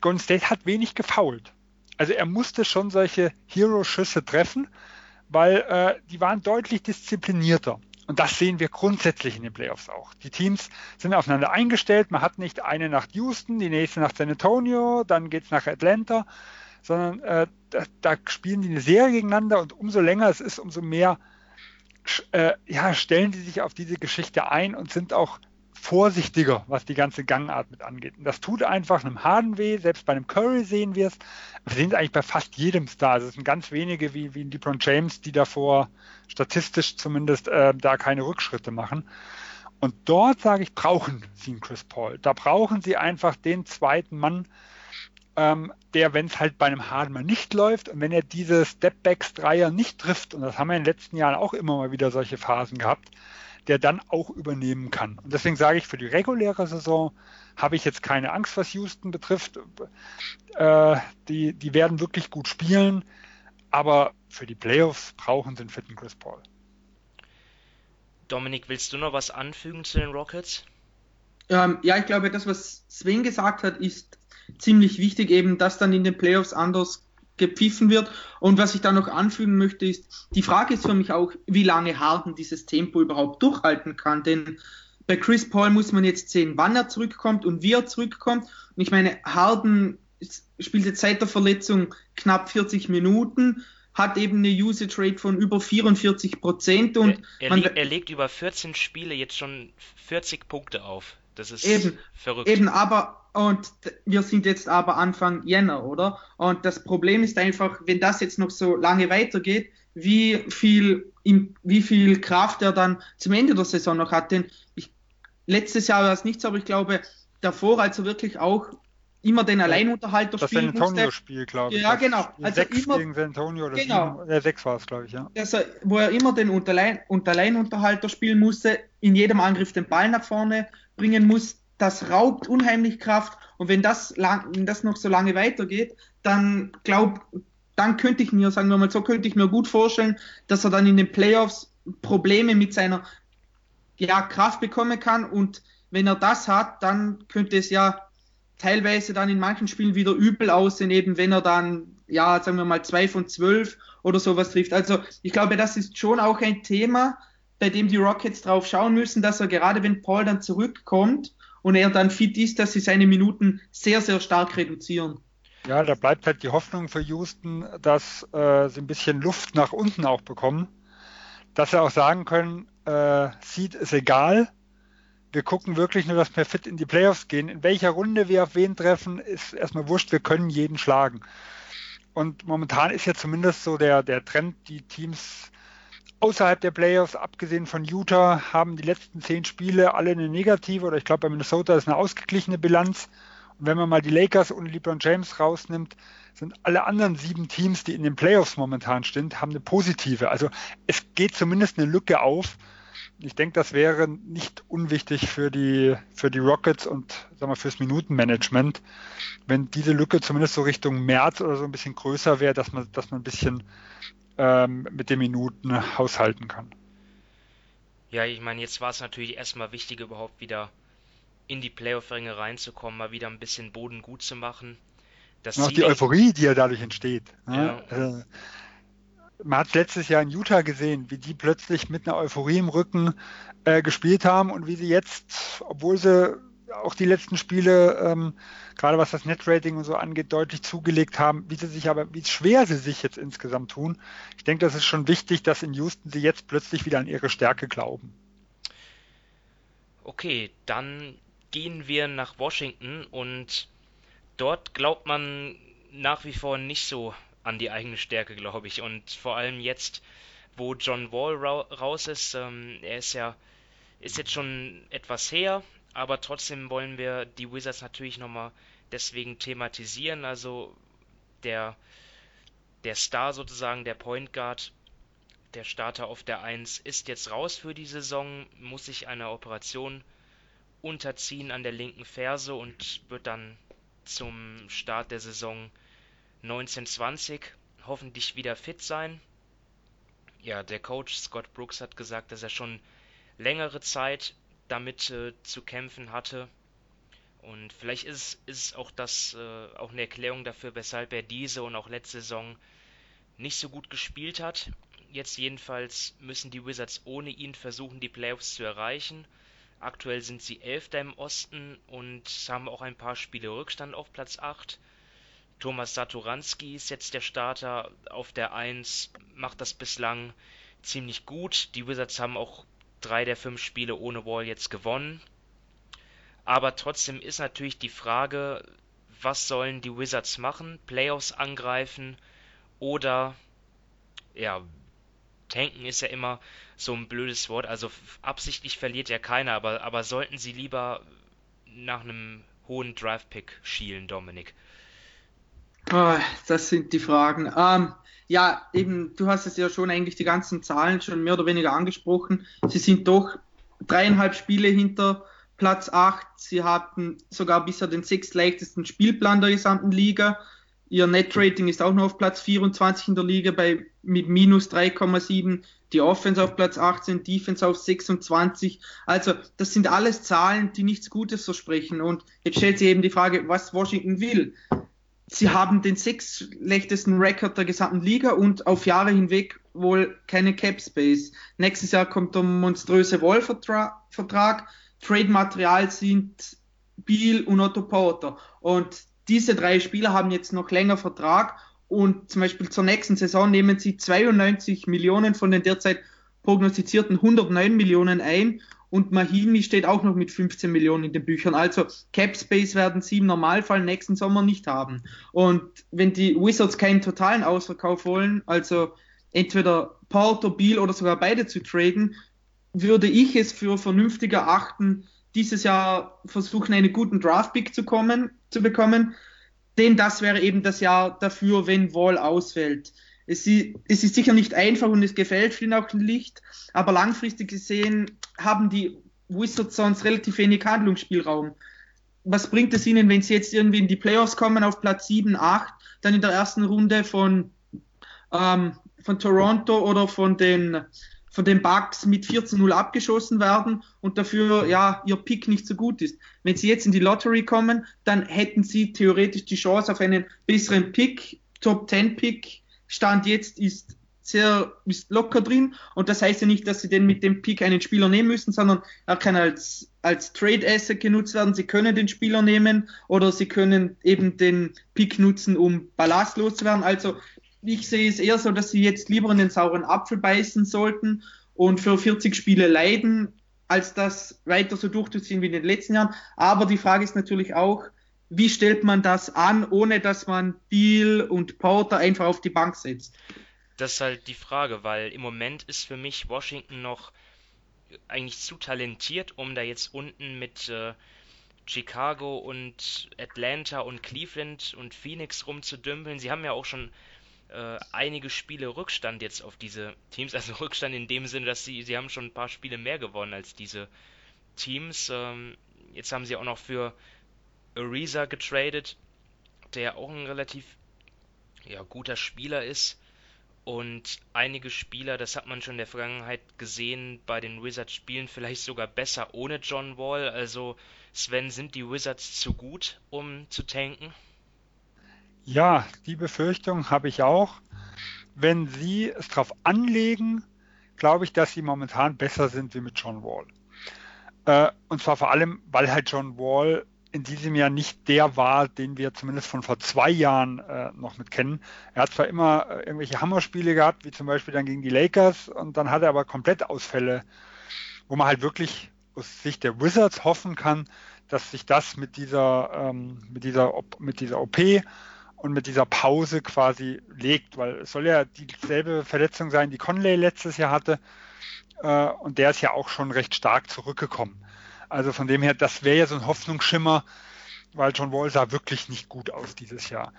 Golden State hat wenig gefoult. Also er musste schon solche Hero-Schüsse treffen, weil äh, die waren deutlich disziplinierter. Und das sehen wir grundsätzlich in den Playoffs auch. Die Teams sind aufeinander eingestellt. Man hat nicht eine nach Houston, die nächste nach San Antonio, dann geht es nach Atlanta, sondern äh, da, da, spielen die eine Serie gegeneinander und umso länger es ist, umso mehr äh, ja, stellen die sich auf diese Geschichte ein und sind auch vorsichtiger, was die ganze Gangart mit angeht. Und das tut einfach einem Harden weh, selbst bei einem Curry sehen wir es. Wir sehen es eigentlich bei fast jedem Star. Also es sind ganz wenige wie, wie LeBron James, die davor statistisch zumindest äh, da keine Rückschritte machen. Und dort, sage ich, brauchen sie einen Chris Paul. Da brauchen sie einfach den zweiten Mann, ähm, der, wenn es halt bei einem Harden mal nicht läuft und wenn er diese Stepbacks-Dreier nicht trifft, und das haben wir in den letzten Jahren auch immer mal wieder solche Phasen gehabt, der dann auch übernehmen kann. Und deswegen sage ich, für die reguläre Saison habe ich jetzt keine Angst, was Houston betrifft. Äh, die, die werden wirklich gut spielen, aber für die Playoffs brauchen sie einen fitten Chris Paul. Dominik, willst du noch was anfügen zu den Rockets? Ähm, ja, ich glaube, das, was Sven gesagt hat, ist ziemlich wichtig, eben, dass dann in den Playoffs anders gepfiffen wird. Und was ich da noch anfügen möchte, ist, die Frage ist für mich auch, wie lange Harden dieses Tempo überhaupt durchhalten kann. Denn bei Chris Paul muss man jetzt sehen, wann er zurückkommt und wie er zurückkommt. Und ich meine, Harden spielt jetzt seit der Verletzung knapp 40 Minuten, hat eben eine Usage Rate von über 44 Prozent und er, er, er legt über 14 Spiele jetzt schon 40 Punkte auf. Das ist eben, verrückt. Eben, aber und wir sind jetzt aber Anfang Jänner, oder? Und das Problem ist einfach, wenn das jetzt noch so lange weitergeht, wie viel, wie viel Kraft er dann zum Ende der Saison noch hat. Denn ich, letztes Jahr war es nicht so, aber ich glaube, davor, als er wirklich auch immer den Alleinunterhalter das spielen musste. Das San Antonio-Spiel, glaube ich. Ja, genau. Also sechs immer, gegen San Antonio oder genau. sieben, äh, sechs war es, glaube ich, ja. Also, wo er immer den Unterlein, Alleinunterhalter spielen musste, in jedem Angriff den Ball nach vorne bringen muss, das raubt unheimlich Kraft. Und wenn das, lang, wenn das noch so lange weitergeht, dann glaub, dann könnte ich mir, sagen wir mal so, könnte ich mir gut vorstellen, dass er dann in den Playoffs Probleme mit seiner ja, Kraft bekommen kann. Und wenn er das hat, dann könnte es ja teilweise dann in manchen Spielen wieder übel aussehen, eben wenn er dann, ja, sagen wir mal, zwei von zwölf oder sowas trifft. Also ich glaube, das ist schon auch ein Thema, bei dem die Rockets drauf schauen müssen, dass er gerade wenn Paul dann zurückkommt und er dann fit ist, dass sie seine Minuten sehr, sehr stark reduzieren. Ja, da bleibt halt die Hoffnung für Houston, dass äh, sie ein bisschen Luft nach unten auch bekommen, dass sie auch sagen können, äh, Seed ist egal, wir gucken wirklich nur, dass wir fit in die Playoffs gehen. In welcher Runde wir auf wen treffen, ist erstmal wurscht. Wir können jeden schlagen. Und momentan ist ja zumindest so der, der Trend, die Teams außerhalb der Playoffs, abgesehen von Utah, haben die letzten zehn Spiele alle eine negative oder ich glaube bei Minnesota ist eine ausgeglichene Bilanz. Und wenn man mal die Lakers und LeBron James rausnimmt, sind alle anderen sieben Teams, die in den Playoffs momentan stehen, haben eine positive. Also es geht zumindest eine Lücke auf ich denke, das wäre nicht unwichtig für die, für die Rockets und sagen wir, fürs Minutenmanagement, wenn diese Lücke zumindest so Richtung März oder so ein bisschen größer wäre, dass man, dass man ein bisschen ähm, mit den Minuten haushalten kann. Ja, ich meine, jetzt war es natürlich erstmal wichtig, überhaupt wieder in die Playoff-Ränge reinzukommen, mal wieder ein bisschen Boden gut zu machen. Das auch die Euphorie, die ja dadurch entsteht. Ne? Ja. Also, man hat letztes Jahr in Utah gesehen, wie die plötzlich mit einer Euphorie im Rücken äh, gespielt haben und wie sie jetzt, obwohl sie auch die letzten Spiele, ähm, gerade was das Netrating und so angeht, deutlich zugelegt haben, wie sie sich aber, wie schwer sie sich jetzt insgesamt tun. Ich denke, das ist schon wichtig, dass in Houston sie jetzt plötzlich wieder an ihre Stärke glauben. Okay, dann gehen wir nach Washington und dort glaubt man nach wie vor nicht so an die eigene Stärke, glaube ich. Und vor allem jetzt, wo John Wall ra raus ist, ähm, er ist ja ist jetzt schon etwas her, aber trotzdem wollen wir die Wizards natürlich nochmal deswegen thematisieren. Also der, der Star sozusagen, der Point Guard, der Starter auf der 1, ist jetzt raus für die Saison, muss sich einer Operation unterziehen an der linken Ferse und wird dann zum Start der Saison 1920 hoffentlich wieder fit sein. Ja, der Coach Scott Brooks hat gesagt, dass er schon längere Zeit damit äh, zu kämpfen hatte. Und vielleicht ist, ist auch das äh, auch eine Erklärung dafür, weshalb er diese und auch letzte Saison nicht so gut gespielt hat. Jetzt jedenfalls müssen die Wizards ohne ihn versuchen, die Playoffs zu erreichen. Aktuell sind sie Elfter im Osten und haben auch ein paar Spiele Rückstand auf Platz 8. Thomas Saturanski ist jetzt der Starter auf der 1, macht das bislang ziemlich gut. Die Wizards haben auch drei der fünf Spiele ohne Wall jetzt gewonnen. Aber trotzdem ist natürlich die Frage, was sollen die Wizards machen? Playoffs angreifen oder ja, tanken ist ja immer so ein blödes Wort. Also absichtlich verliert ja keiner, aber, aber sollten sie lieber nach einem hohen Draft-Pick schielen, Dominik? Oh, das sind die Fragen. Ähm, ja, eben, du hast es ja schon eigentlich die ganzen Zahlen schon mehr oder weniger angesprochen. Sie sind doch dreieinhalb Spiele hinter Platz 8. Sie hatten sogar bisher den sechstleichtesten Spielplan der gesamten Liga. Ihr Net-Rating ist auch noch auf Platz 24 in der Liga bei, mit minus 3,7. Die Offense auf Platz 18, Defense auf 26. Also, das sind alles Zahlen, die nichts Gutes versprechen. Und jetzt stellt sich eben die Frage, was Washington will. Sie haben den sechs schlechtesten Rekord der gesamten Liga und auf Jahre hinweg wohl keine Cap Space. Nächstes Jahr kommt der monströse Wall-Vertrag. Trade-Material sind Beal und Otto Porter. Und diese drei Spieler haben jetzt noch länger Vertrag und zum Beispiel zur nächsten Saison nehmen sie 92 Millionen von den derzeit prognostizierten 109 Millionen ein und Mahimi steht auch noch mit 15 Millionen in den Büchern. Also Cap Space werden sie im Normalfall nächsten Sommer nicht haben. Und wenn die Wizards keinen totalen Ausverkauf wollen, also entweder Porto, Beal oder sogar beide zu traden, würde ich es für vernünftiger achten, dieses Jahr versuchen, einen guten Draft-Pick zu, zu bekommen. Denn das wäre eben das Jahr dafür, wenn Wall ausfällt. Es, es ist sicher nicht einfach und es gefällt vielen auch nicht, aber langfristig gesehen haben die Wizards sonst relativ wenig Handlungsspielraum. Was bringt es ihnen, wenn sie jetzt irgendwie in die Playoffs kommen auf Platz 7, 8, dann in der ersten Runde von, ähm, von Toronto oder von den, von den Bucks mit 14-0 abgeschossen werden und dafür ja ihr Pick nicht so gut ist. Wenn sie jetzt in die Lottery kommen, dann hätten sie theoretisch die Chance auf einen besseren Pick, Top 10 Pick. Stand jetzt ist sehr ist locker drin und das heißt ja nicht, dass sie denn mit dem Pick einen Spieler nehmen müssen, sondern er kann als, als Trade Asset genutzt werden. Sie können den Spieler nehmen oder sie können eben den Pick nutzen, um Ballast loszuwerden. Also ich sehe es eher so, dass sie jetzt lieber in den sauren Apfel beißen sollten und für 40 Spiele leiden, als das weiter so durchzuziehen wie in den letzten Jahren. Aber die Frage ist natürlich auch, wie stellt man das an, ohne dass man Beal und Porter einfach auf die Bank setzt? Das ist halt die Frage, weil im Moment ist für mich Washington noch eigentlich zu talentiert, um da jetzt unten mit äh, Chicago und Atlanta und Cleveland und Phoenix rumzudümpeln. Sie haben ja auch schon äh, einige Spiele Rückstand jetzt auf diese Teams, also Rückstand in dem Sinne, dass sie, sie haben schon ein paar Spiele mehr gewonnen als diese Teams. Ähm, jetzt haben sie auch noch für Ariza getradet, der auch ein relativ ja, guter Spieler ist. Und einige Spieler, das hat man schon in der Vergangenheit gesehen, bei den Wizards spielen vielleicht sogar besser ohne John Wall. Also Sven, sind die Wizards zu gut, um zu tanken? Ja, die Befürchtung habe ich auch. Wenn sie es darauf anlegen, glaube ich, dass sie momentan besser sind wie mit John Wall. Äh, und zwar vor allem, weil halt John Wall in diesem Jahr nicht der war, den wir zumindest von vor zwei Jahren äh, noch mit kennen. Er hat zwar immer äh, irgendwelche Hammerspiele gehabt, wie zum Beispiel dann gegen die Lakers, und dann hat er aber komplett Ausfälle, wo man halt wirklich aus Sicht der Wizards hoffen kann, dass sich das mit dieser, ähm, mit dieser, mit dieser OP und mit dieser Pause quasi legt, weil es soll ja dieselbe Verletzung sein, die Conley letztes Jahr hatte, äh, und der ist ja auch schon recht stark zurückgekommen. Also von dem her, das wäre ja so ein Hoffnungsschimmer, weil John Wall sah wirklich nicht gut aus dieses Jahr.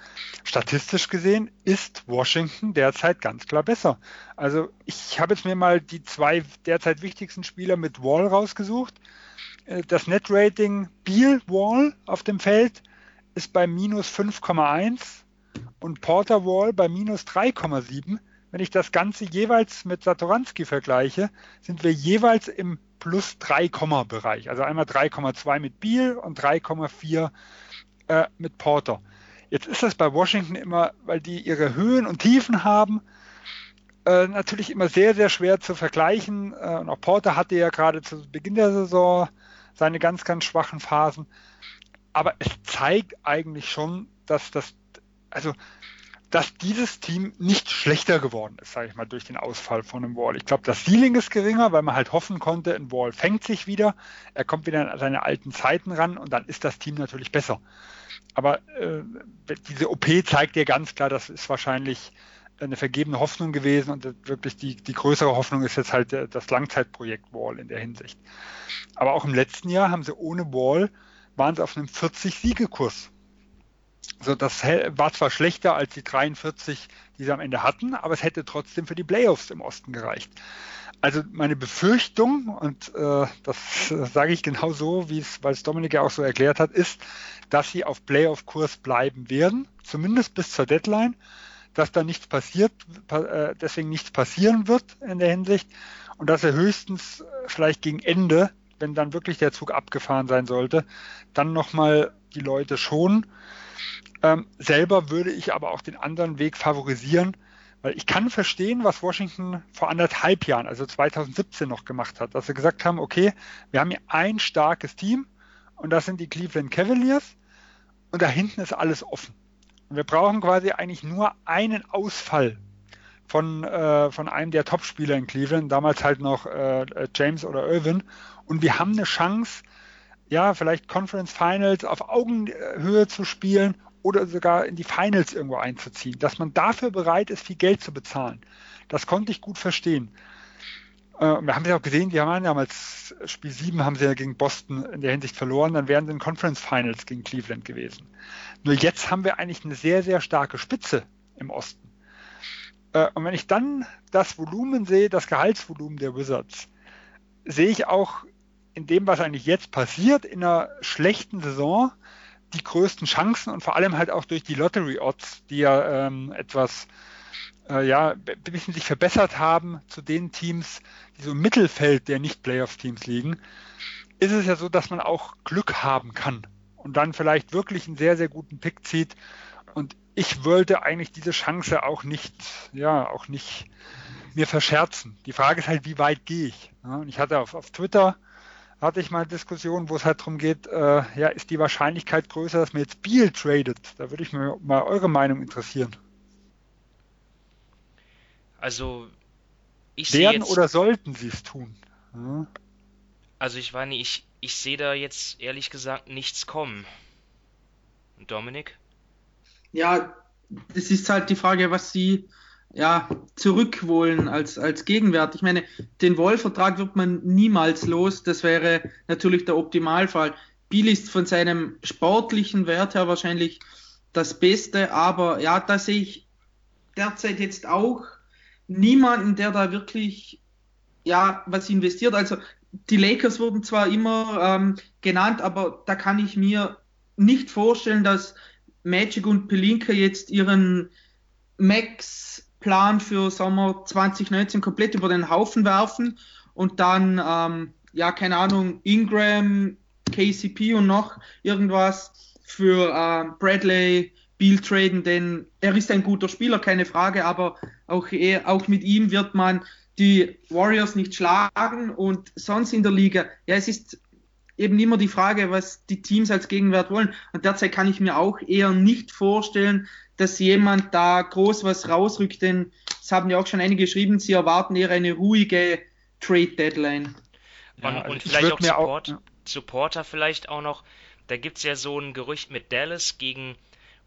Statistisch gesehen ist Washington derzeit ganz klar besser. Also ich habe jetzt mir mal die zwei derzeit wichtigsten Spieler mit Wall rausgesucht. Äh, das Net-Rating Beal Wall auf dem Feld ist bei minus 5,1 und Porter Wall bei minus 3,7. Wenn ich das Ganze jeweils mit Satoranski vergleiche, sind wir jeweils im plus 3, Bereich. Also einmal 3,2 mit Beal und 3,4 äh, mit Porter. Jetzt ist das bei Washington immer, weil die ihre Höhen und Tiefen haben, äh, natürlich immer sehr, sehr schwer zu vergleichen. Äh, und auch Porter hatte ja gerade zu Beginn der Saison seine ganz, ganz schwachen Phasen. Aber es zeigt eigentlich schon, dass das, also dass dieses Team nicht schlechter geworden ist, sage ich mal, durch den Ausfall von einem Wall. Ich glaube, das Ceiling ist geringer, weil man halt hoffen konnte, ein Wall fängt sich wieder, er kommt wieder an seine alten Zeiten ran und dann ist das Team natürlich besser. Aber äh, diese OP zeigt dir ganz klar, das ist wahrscheinlich eine vergebene Hoffnung gewesen und wirklich die, die größere Hoffnung ist jetzt halt das Langzeitprojekt Wall in der Hinsicht. Aber auch im letzten Jahr haben sie ohne Wall, waren sie auf einem 40-Siege-Kurs. So, das war zwar schlechter als die 43, die sie am Ende hatten, aber es hätte trotzdem für die Playoffs im Osten gereicht. Also meine Befürchtung, und äh, das äh, sage ich genau so, wie es, weil es Dominik ja auch so erklärt hat, ist, dass sie auf Playoff-Kurs bleiben werden, zumindest bis zur Deadline, dass da nichts passiert, äh, deswegen nichts passieren wird in der Hinsicht und dass er höchstens äh, vielleicht gegen Ende, wenn dann wirklich der Zug abgefahren sein sollte, dann nochmal die Leute schonen ähm, selber würde ich aber auch den anderen Weg favorisieren, weil ich kann verstehen, was Washington vor anderthalb Jahren, also 2017 noch gemacht hat, dass sie gesagt haben, okay, wir haben hier ein starkes Team und das sind die Cleveland Cavaliers und da hinten ist alles offen. Und wir brauchen quasi eigentlich nur einen Ausfall von, äh, von einem der Topspieler in Cleveland, damals halt noch äh, James oder Irvin. Und wir haben eine Chance, ja, vielleicht Conference Finals auf Augenhöhe zu spielen oder sogar in die Finals irgendwo einzuziehen, dass man dafür bereit ist, viel Geld zu bezahlen. Das konnte ich gut verstehen. Äh, wir haben ja auch gesehen, die haben damals Spiel 7 haben sie ja gegen Boston in der Hinsicht verloren, dann wären sie in Conference Finals gegen Cleveland gewesen. Nur jetzt haben wir eigentlich eine sehr, sehr starke Spitze im Osten. Äh, und wenn ich dann das Volumen sehe, das Gehaltsvolumen der Wizards, sehe ich auch in dem, was eigentlich jetzt passiert, in einer schlechten Saison, die größten Chancen und vor allem halt auch durch die Lottery Odds, die ja ähm, etwas äh, ja, ein bisschen sich verbessert haben zu den Teams, die so im Mittelfeld der Nicht-Playoff-Teams liegen, ist es ja so, dass man auch Glück haben kann und dann vielleicht wirklich einen sehr, sehr guten Pick zieht. Und ich wollte eigentlich diese Chance auch nicht, ja, auch nicht mir verscherzen. Die Frage ist halt, wie weit gehe ich? Ja, und ich hatte auf, auf Twitter hatte ich mal eine Diskussion, wo es halt darum geht, äh, ja, ist die Wahrscheinlichkeit größer, dass man jetzt Biel tradet? Da würde ich mir mal eure Meinung interessieren. Also, ich sehe jetzt... oder sollten sie es tun? Ja. Also, ich meine, ich, ich sehe da jetzt ehrlich gesagt nichts kommen. Dominik? Ja, es ist halt die Frage, was sie ja, zurückholen als, als Gegenwert. Ich meine, den Woll-Vertrag wird man niemals los. Das wäre natürlich der Optimalfall. Biel ist von seinem sportlichen Wert her wahrscheinlich das Beste, aber ja, da sehe ich derzeit jetzt auch niemanden, der da wirklich ja was investiert. Also die Lakers wurden zwar immer ähm, genannt, aber da kann ich mir nicht vorstellen, dass Magic und Pelinka jetzt ihren Max-Plan für Sommer 2019 komplett über den Haufen werfen und dann, ähm, ja, keine Ahnung, Ingram, KCP und noch irgendwas für äh, Bradley, Beal traden, denn er ist ein guter Spieler, keine Frage, aber auch, er, auch mit ihm wird man die Warriors nicht schlagen und sonst in der Liga, ja, es ist eben immer die Frage, was die Teams als Gegenwert wollen. Und derzeit kann ich mir auch eher nicht vorstellen, dass jemand da groß was rausrückt, denn es haben ja auch schon einige geschrieben, sie erwarten eher eine ruhige Trade Deadline. Ja, und, und vielleicht auch, Support, auch ja. Supporter vielleicht auch noch. Da gibt es ja so ein Gerücht mit Dallas gegen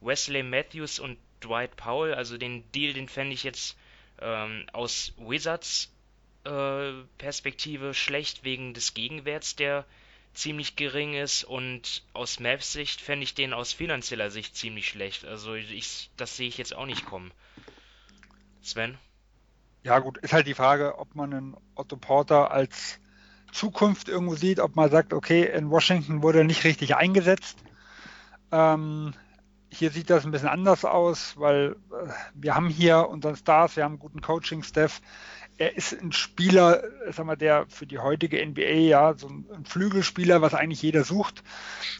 Wesley Matthews und Dwight Powell. Also den Deal, den fände ich jetzt ähm, aus Wizards äh, Perspektive schlecht wegen des Gegenwerts, der ziemlich gering ist und aus Mavs Sicht fände ich den aus finanzieller Sicht ziemlich schlecht. Also ich, das sehe ich jetzt auch nicht kommen. Sven? Ja gut, ist halt die Frage, ob man einen Otto Porter als Zukunft irgendwo sieht, ob man sagt, okay, in Washington wurde er nicht richtig eingesetzt. Ähm, hier sieht das ein bisschen anders aus, weil äh, wir haben hier unseren Stars, wir haben guten Coaching-Staff, er ist ein Spieler, sag mal, der für die heutige NBA ja so ein Flügelspieler, was eigentlich jeder sucht.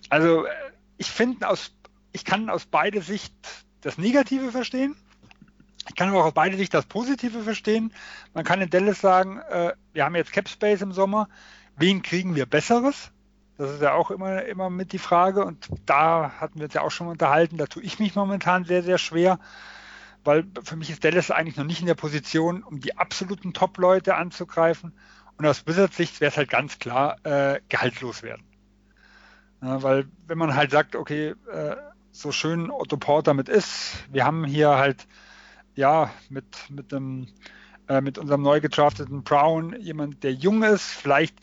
Also ich finde aus, ich kann aus beider Sicht das Negative verstehen. Ich kann aber auch aus beider Sicht das Positive verstehen. Man kann in Dallas sagen, äh, wir haben jetzt Cap Space im Sommer. Wen kriegen wir Besseres? Das ist ja auch immer, immer mit die Frage. Und da hatten wir uns ja auch schon unterhalten. Da tue ich mich momentan sehr, sehr schwer weil für mich ist Dallas eigentlich noch nicht in der Position, um die absoluten Top-Leute anzugreifen. Und aus Wizards Sicht wäre es halt ganz klar äh, gehaltlos werden. Ja, weil wenn man halt sagt, okay, äh, so schön Otto Porter mit ist, wir haben hier halt ja mit mit dem äh, mit unserem neu gedrafteten Brown jemand, der jung ist, vielleicht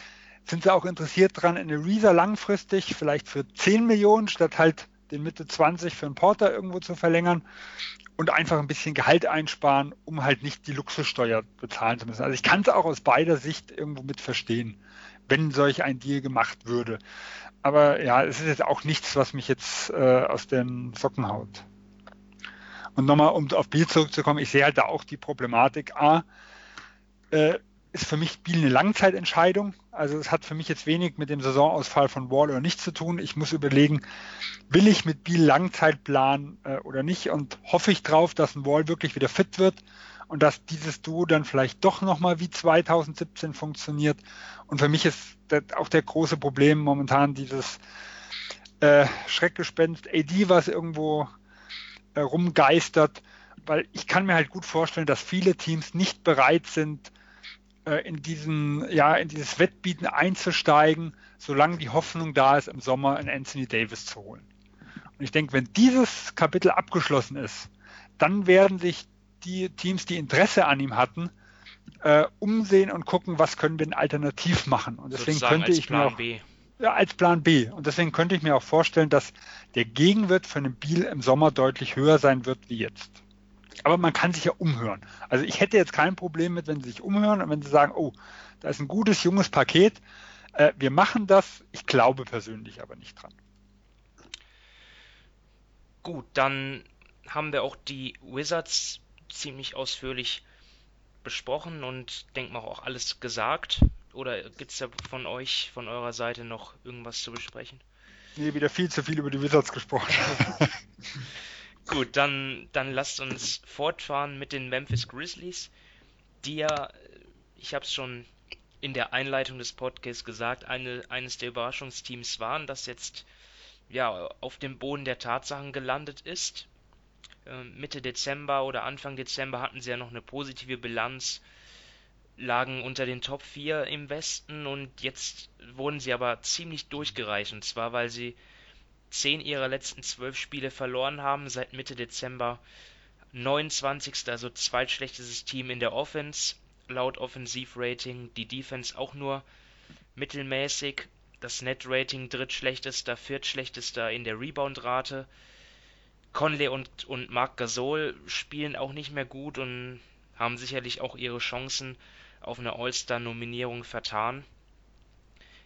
sind sie auch interessiert dran, in Reza langfristig, vielleicht für 10 Millionen statt halt den Mitte 20 für einen Porter irgendwo zu verlängern und einfach ein bisschen Gehalt einsparen, um halt nicht die Luxussteuer bezahlen zu müssen. Also ich kann es auch aus beider Sicht irgendwo mit verstehen, wenn solch ein Deal gemacht würde. Aber ja, es ist jetzt auch nichts, was mich jetzt äh, aus den Socken haut. Und nochmal, um auf Biel zurückzukommen, ich sehe halt da auch die Problematik. A, äh, ist für mich Biel eine Langzeitentscheidung. Also es hat für mich jetzt wenig mit dem Saisonausfall von Wall oder nichts zu tun. Ich muss überlegen, will ich mit Biel Langzeit planen äh, oder nicht und hoffe ich drauf, dass ein Wall wirklich wieder fit wird und dass dieses Duo dann vielleicht doch nochmal wie 2017 funktioniert. Und für mich ist auch der große Problem momentan dieses äh, Schreckgespenst AD, was irgendwo äh, rumgeistert, weil ich kann mir halt gut vorstellen, dass viele Teams nicht bereit sind, in diesen, ja, in dieses Wettbieten einzusteigen, solange die Hoffnung da ist, im Sommer einen Anthony Davis zu holen. Und ich denke, wenn dieses Kapitel abgeschlossen ist, dann werden sich die Teams, die Interesse an ihm hatten, äh, umsehen und gucken, was können wir denn alternativ machen. Und deswegen Sozusagen könnte als ich Plan mir auch, B. ja, als Plan B. Und deswegen könnte ich mir auch vorstellen, dass der Gegenwert von einem Biel im Sommer deutlich höher sein wird wie jetzt. Aber man kann sich ja umhören. Also ich hätte jetzt kein Problem mit, wenn Sie sich umhören und wenn Sie sagen, oh, da ist ein gutes, junges Paket. Äh, wir machen das. Ich glaube persönlich aber nicht dran. Gut, dann haben wir auch die Wizards ziemlich ausführlich besprochen und denke mal auch alles gesagt. Oder gibt es da von euch, von eurer Seite noch irgendwas zu besprechen? Nee, wieder viel zu viel über die Wizards gesprochen. Gut, dann, dann lasst uns fortfahren mit den Memphis Grizzlies, die ja, ich habe es schon in der Einleitung des Podcasts gesagt, eine, eines der Überraschungsteams waren, das jetzt ja auf dem Boden der Tatsachen gelandet ist. Ähm, Mitte Dezember oder Anfang Dezember hatten sie ja noch eine positive Bilanz, lagen unter den Top 4 im Westen und jetzt wurden sie aber ziemlich durchgereicht und zwar weil sie zehn ihrer letzten zwölf Spiele verloren haben, seit Mitte Dezember 29. also zweitschlechtestes Team in der Offense, laut Offensivrating, die Defense auch nur mittelmäßig, das Net-Rating drittschlechtester, viertschlechtester in der Rebound-Rate. Conley und, und Marc Gasol spielen auch nicht mehr gut und haben sicherlich auch ihre Chancen auf eine All-Star-Nominierung vertan.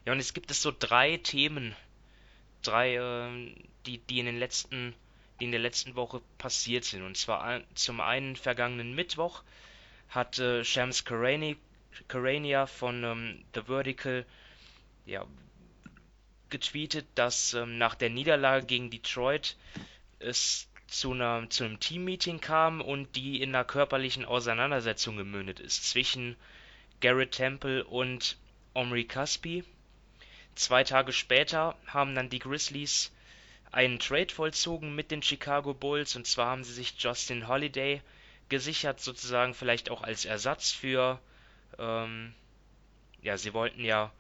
Ja, und es gibt es so drei Themen, drei, äh, die, die in den letzten, die in der letzten Woche passiert sind. Und zwar zum einen vergangenen Mittwoch hat äh, Shams Karania von ähm, The Vertical ja, getweetet, dass ähm, nach der Niederlage gegen Detroit es zu, einer, zu einem Teammeeting kam und die in einer körperlichen Auseinandersetzung gemündet ist zwischen Garrett Temple und Omri Caspi. Zwei Tage später haben dann die Grizzlies einen Trade vollzogen mit den Chicago Bulls und zwar haben sie sich Justin Holiday gesichert, sozusagen vielleicht auch als Ersatz für, ähm, ja, sie wollten ja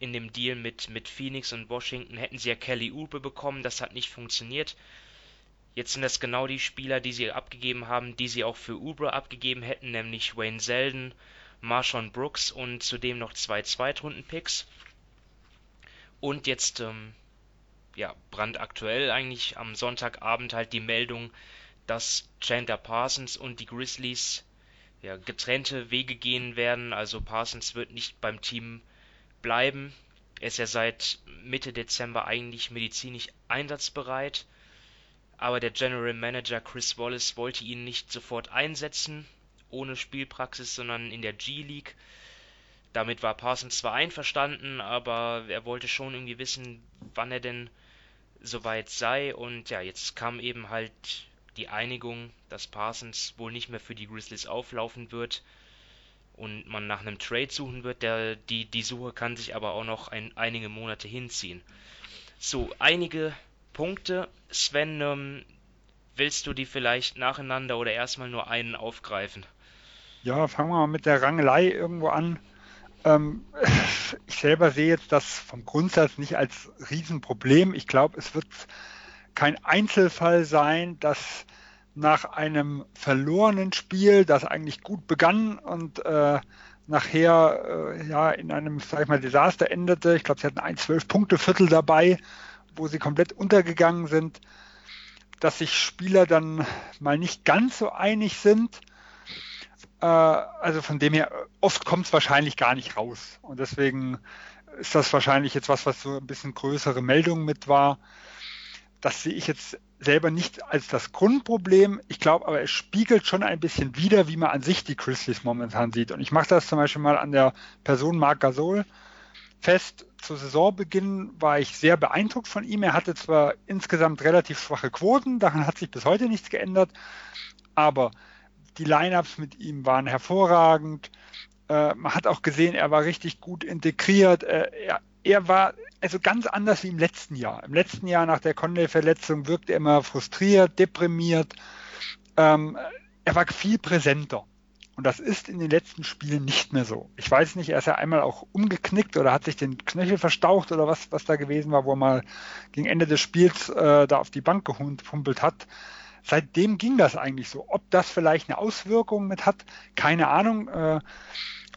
in dem Deal mit, mit Phoenix und Washington hätten sie ja Kelly Oubre bekommen, das hat nicht funktioniert. Jetzt sind das genau die Spieler, die sie abgegeben haben, die sie auch für Oubre abgegeben hätten, nämlich Wayne Selden, Marshawn Brooks und zudem noch zwei Zweitrunden-Picks. Und jetzt, ähm, ja, brandaktuell eigentlich am Sonntagabend halt die Meldung, dass Chandler Parsons und die Grizzlies ja, getrennte Wege gehen werden. Also Parsons wird nicht beim Team bleiben. Er ist ja seit Mitte Dezember eigentlich medizinisch einsatzbereit. Aber der General Manager Chris Wallace wollte ihn nicht sofort einsetzen, ohne Spielpraxis, sondern in der G-League. Damit war Parsons zwar einverstanden, aber er wollte schon irgendwie wissen, wann er denn soweit sei. Und ja, jetzt kam eben halt die Einigung, dass Parsons wohl nicht mehr für die Grizzlies auflaufen wird und man nach einem Trade suchen wird. Der, die, die Suche kann sich aber auch noch ein, einige Monate hinziehen. So, einige Punkte. Sven, ähm, willst du die vielleicht nacheinander oder erstmal nur einen aufgreifen? Ja, fangen wir mal mit der Rangelei irgendwo an. Ähm, ich selber sehe jetzt das vom Grundsatz nicht als Riesenproblem. Ich glaube, es wird kein Einzelfall sein, dass nach einem verlorenen Spiel, das eigentlich gut begann und äh, nachher äh, ja in einem, sag ich mal, Desaster endete. Ich glaube, sie hatten ein Zwölf-Punkte-Viertel dabei, wo sie komplett untergegangen sind, dass sich Spieler dann mal nicht ganz so einig sind also von dem her, oft kommt es wahrscheinlich gar nicht raus. Und deswegen ist das wahrscheinlich jetzt was, was so ein bisschen größere Meldung mit war. Das sehe ich jetzt selber nicht als das Grundproblem. Ich glaube aber, es spiegelt schon ein bisschen wider, wie man an sich die Grizzlies momentan sieht. Und ich mache das zum Beispiel mal an der Person Marc Gasol fest. Zu Saisonbeginn war ich sehr beeindruckt von ihm. Er hatte zwar insgesamt relativ schwache Quoten, daran hat sich bis heute nichts geändert, aber die Lineups mit ihm waren hervorragend. Äh, man hat auch gesehen, er war richtig gut integriert. Äh, er, er, war also ganz anders wie im letzten Jahr. Im letzten Jahr nach der Conley-Verletzung wirkte er immer frustriert, deprimiert. Ähm, er war viel präsenter. Und das ist in den letzten Spielen nicht mehr so. Ich weiß nicht, er ist ja einmal auch umgeknickt oder hat sich den Knöchel verstaucht oder was, was da gewesen war, wo er mal gegen Ende des Spiels äh, da auf die Bank gehumpelt hat seitdem ging das eigentlich so. Ob das vielleicht eine Auswirkung mit hat, keine Ahnung. Äh,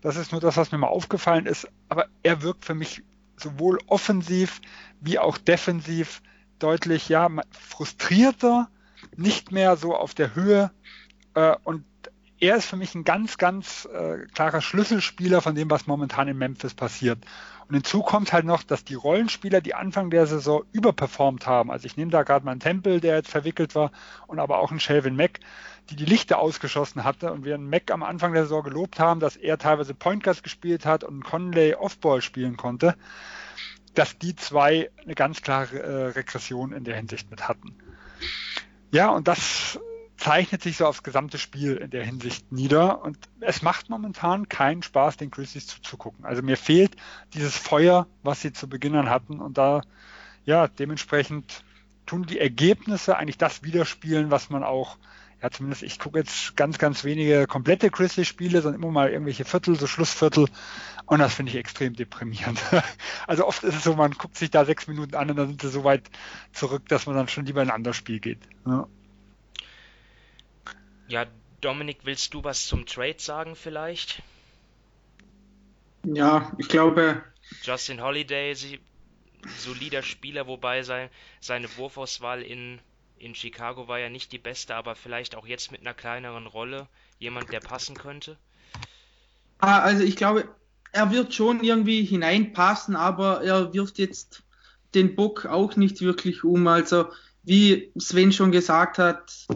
das ist nur das, was mir mal aufgefallen ist. Aber er wirkt für mich sowohl offensiv wie auch defensiv deutlich ja frustrierter, nicht mehr so auf der Höhe. Äh, und er ist für mich ein ganz, ganz äh, klarer Schlüsselspieler von dem, was momentan in Memphis passiert. Und hinzu kommt halt noch, dass die Rollenspieler, die Anfang der Saison überperformt haben, also ich nehme da gerade mal einen Tempel, der jetzt verwickelt war, und aber auch einen Shelvin Mack, die die Lichter ausgeschossen hatte und wir einen Mack am Anfang der Saison gelobt haben, dass er teilweise Point Guards gespielt hat und Conley Offball spielen konnte, dass die zwei eine ganz klare äh, Regression in der Hinsicht mit hatten. Ja, und das zeichnet sich so aufs gesamte Spiel in der Hinsicht nieder und es macht momentan keinen Spaß, den Grizzlies zuzugucken. Also mir fehlt dieses Feuer, was sie zu Beginn an hatten und da, ja, dementsprechend tun die Ergebnisse eigentlich das widerspiegeln, was man auch, ja, zumindest ich gucke jetzt ganz, ganz wenige komplette Grizzlies-Spiele, sondern immer mal irgendwelche Viertel, so Schlussviertel und das finde ich extrem deprimierend. Also oft ist es so, man guckt sich da sechs Minuten an und dann sind sie so weit zurück, dass man dann schon lieber in ein anderes Spiel geht. Ja. Ja, Dominik, willst du was zum Trade sagen vielleicht? Ja, ich glaube. Justin Holiday, solider Spieler, wobei sein, seine Wurfauswahl in, in Chicago war ja nicht die beste, aber vielleicht auch jetzt mit einer kleineren Rolle jemand, der passen könnte? Ah, also ich glaube, er wird schon irgendwie hineinpassen, aber er wirft jetzt den Bock auch nicht wirklich um. Also wie Sven schon gesagt hat,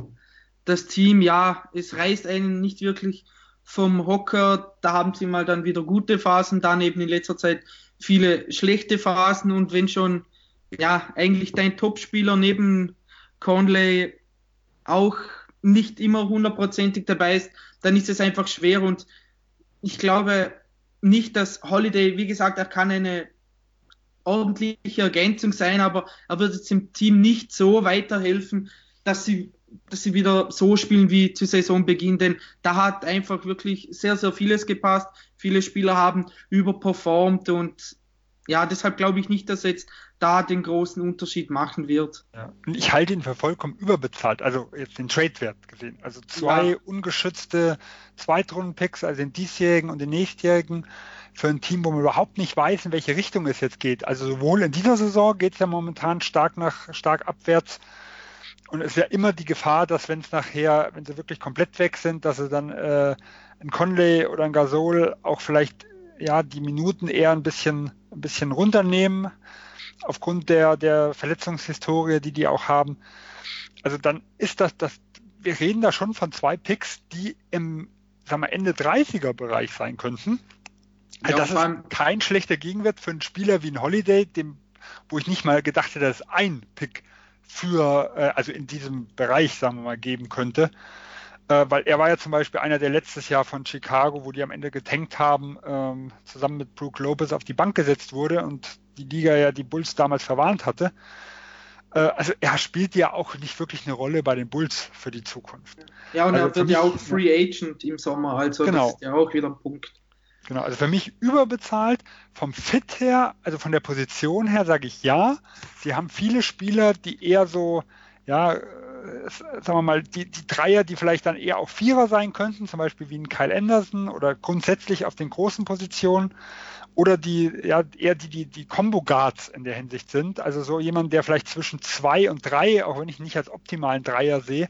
das Team, ja, es reißt einen nicht wirklich vom Hocker. Da haben sie mal dann wieder gute Phasen, dann eben in letzter Zeit viele schlechte Phasen und wenn schon, ja, eigentlich dein Topspieler neben Conley auch nicht immer hundertprozentig dabei ist, dann ist es einfach schwer und ich glaube nicht, dass Holiday, wie gesagt, er kann eine ordentliche Ergänzung sein, aber er wird jetzt dem Team nicht so weiterhelfen, dass sie dass sie wieder so spielen wie zu Saisonbeginn, denn da hat einfach wirklich sehr, sehr vieles gepasst. Viele Spieler haben überperformt und ja, deshalb glaube ich nicht, dass er jetzt da den großen Unterschied machen wird. Ja. Ich halte ihn für vollkommen überbezahlt, also jetzt den Trade-Wert gesehen. Also zwei ja. ungeschützte Zweitrunden-Picks, also den diesjährigen und den nächstjährigen, für ein Team, wo man überhaupt nicht weiß, in welche Richtung es jetzt geht. Also sowohl in dieser Saison geht es ja momentan stark nach stark abwärts und es wäre immer die Gefahr, dass wenn es nachher, wenn sie wirklich komplett weg sind, dass sie dann äh, ein Conley oder ein Gasol auch vielleicht ja die Minuten eher ein bisschen ein bisschen runternehmen aufgrund der der Verletzungshistorie, die die auch haben. Also dann ist das das wir reden da schon von zwei Picks, die im sagen wir, Ende 30er Bereich sein könnten. Ja, das ist kein schlechter Gegenwert für einen Spieler wie ein Holiday, dem wo ich nicht mal gedacht hätte, dass ein Pick für, äh, also in diesem Bereich, sagen wir mal, geben könnte. Äh, weil er war ja zum Beispiel einer, der letztes Jahr von Chicago, wo die am Ende getankt haben, ähm, zusammen mit Brook Lopez auf die Bank gesetzt wurde und die Liga ja die Bulls damals verwarnt hatte. Äh, also er spielt ja auch nicht wirklich eine Rolle bei den Bulls für die Zukunft. Ja, und also er wird ja auch Free Agent im Sommer, also genau. das ist ja auch wieder ein Punkt. Genau, also für mich überbezahlt. Vom Fit her, also von der Position her sage ich ja. Sie haben viele Spieler, die eher so, ja, äh, sagen wir mal, die, die Dreier, die vielleicht dann eher auch Vierer sein könnten, zum Beispiel wie ein Kyle Anderson oder grundsätzlich auf den großen Positionen. Oder die, ja, eher die, die, die Combo Guards in der Hinsicht sind. Also so jemand, der vielleicht zwischen zwei und drei, auch wenn ich nicht als optimalen Dreier sehe,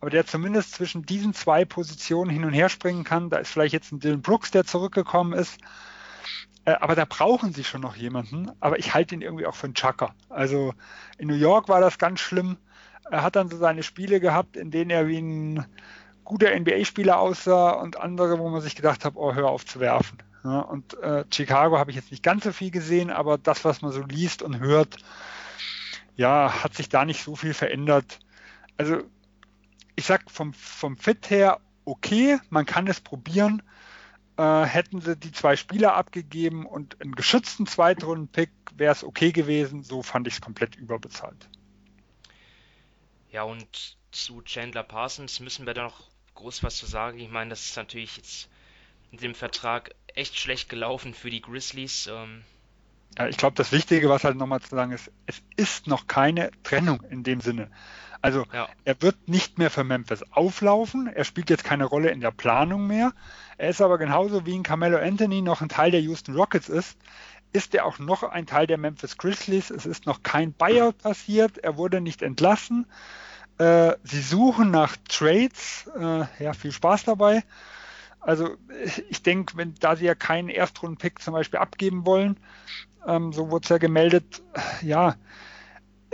aber der zumindest zwischen diesen zwei Positionen hin und her springen kann. Da ist vielleicht jetzt ein Dylan Brooks, der zurückgekommen ist. Äh, aber da brauchen sie schon noch jemanden. Aber ich halte ihn irgendwie auch für einen Chucker. Also in New York war das ganz schlimm. Er hat dann so seine Spiele gehabt, in denen er wie ein guter NBA-Spieler aussah und andere, wo man sich gedacht hat, oh, hör auf zu werfen. Und äh, Chicago habe ich jetzt nicht ganz so viel gesehen, aber das, was man so liest und hört, ja, hat sich da nicht so viel verändert. Also ich sag vom, vom Fit her okay, man kann es probieren. Äh, hätten sie die zwei Spieler abgegeben und einen geschützten Zweitrunden-Pick, wäre es okay gewesen. So fand ich es komplett überbezahlt. Ja, und zu Chandler Parsons müssen wir da noch groß was zu sagen. Ich meine, das ist natürlich jetzt in dem Vertrag echt schlecht gelaufen für die Grizzlies. Ähm, Ja, ich glaube, das Wichtige, was halt nochmal zu sagen ist, es ist noch keine Trennung in dem Sinne. Also ja. er wird nicht mehr für Memphis auflaufen, er spielt jetzt keine Rolle in der Planung mehr. Er ist aber genauso wie ein Carmelo Anthony noch ein Teil der Houston Rockets ist, ist er auch noch ein Teil der Memphis Grizzlies. Es ist noch kein Buyout passiert, er wurde nicht entlassen. Äh, sie suchen nach Trades, äh, ja, viel Spaß dabei. Also ich denke, wenn da sie ja keinen Erstrunden-Pick zum Beispiel abgeben wollen, ähm, so wurde es ja gemeldet, ja,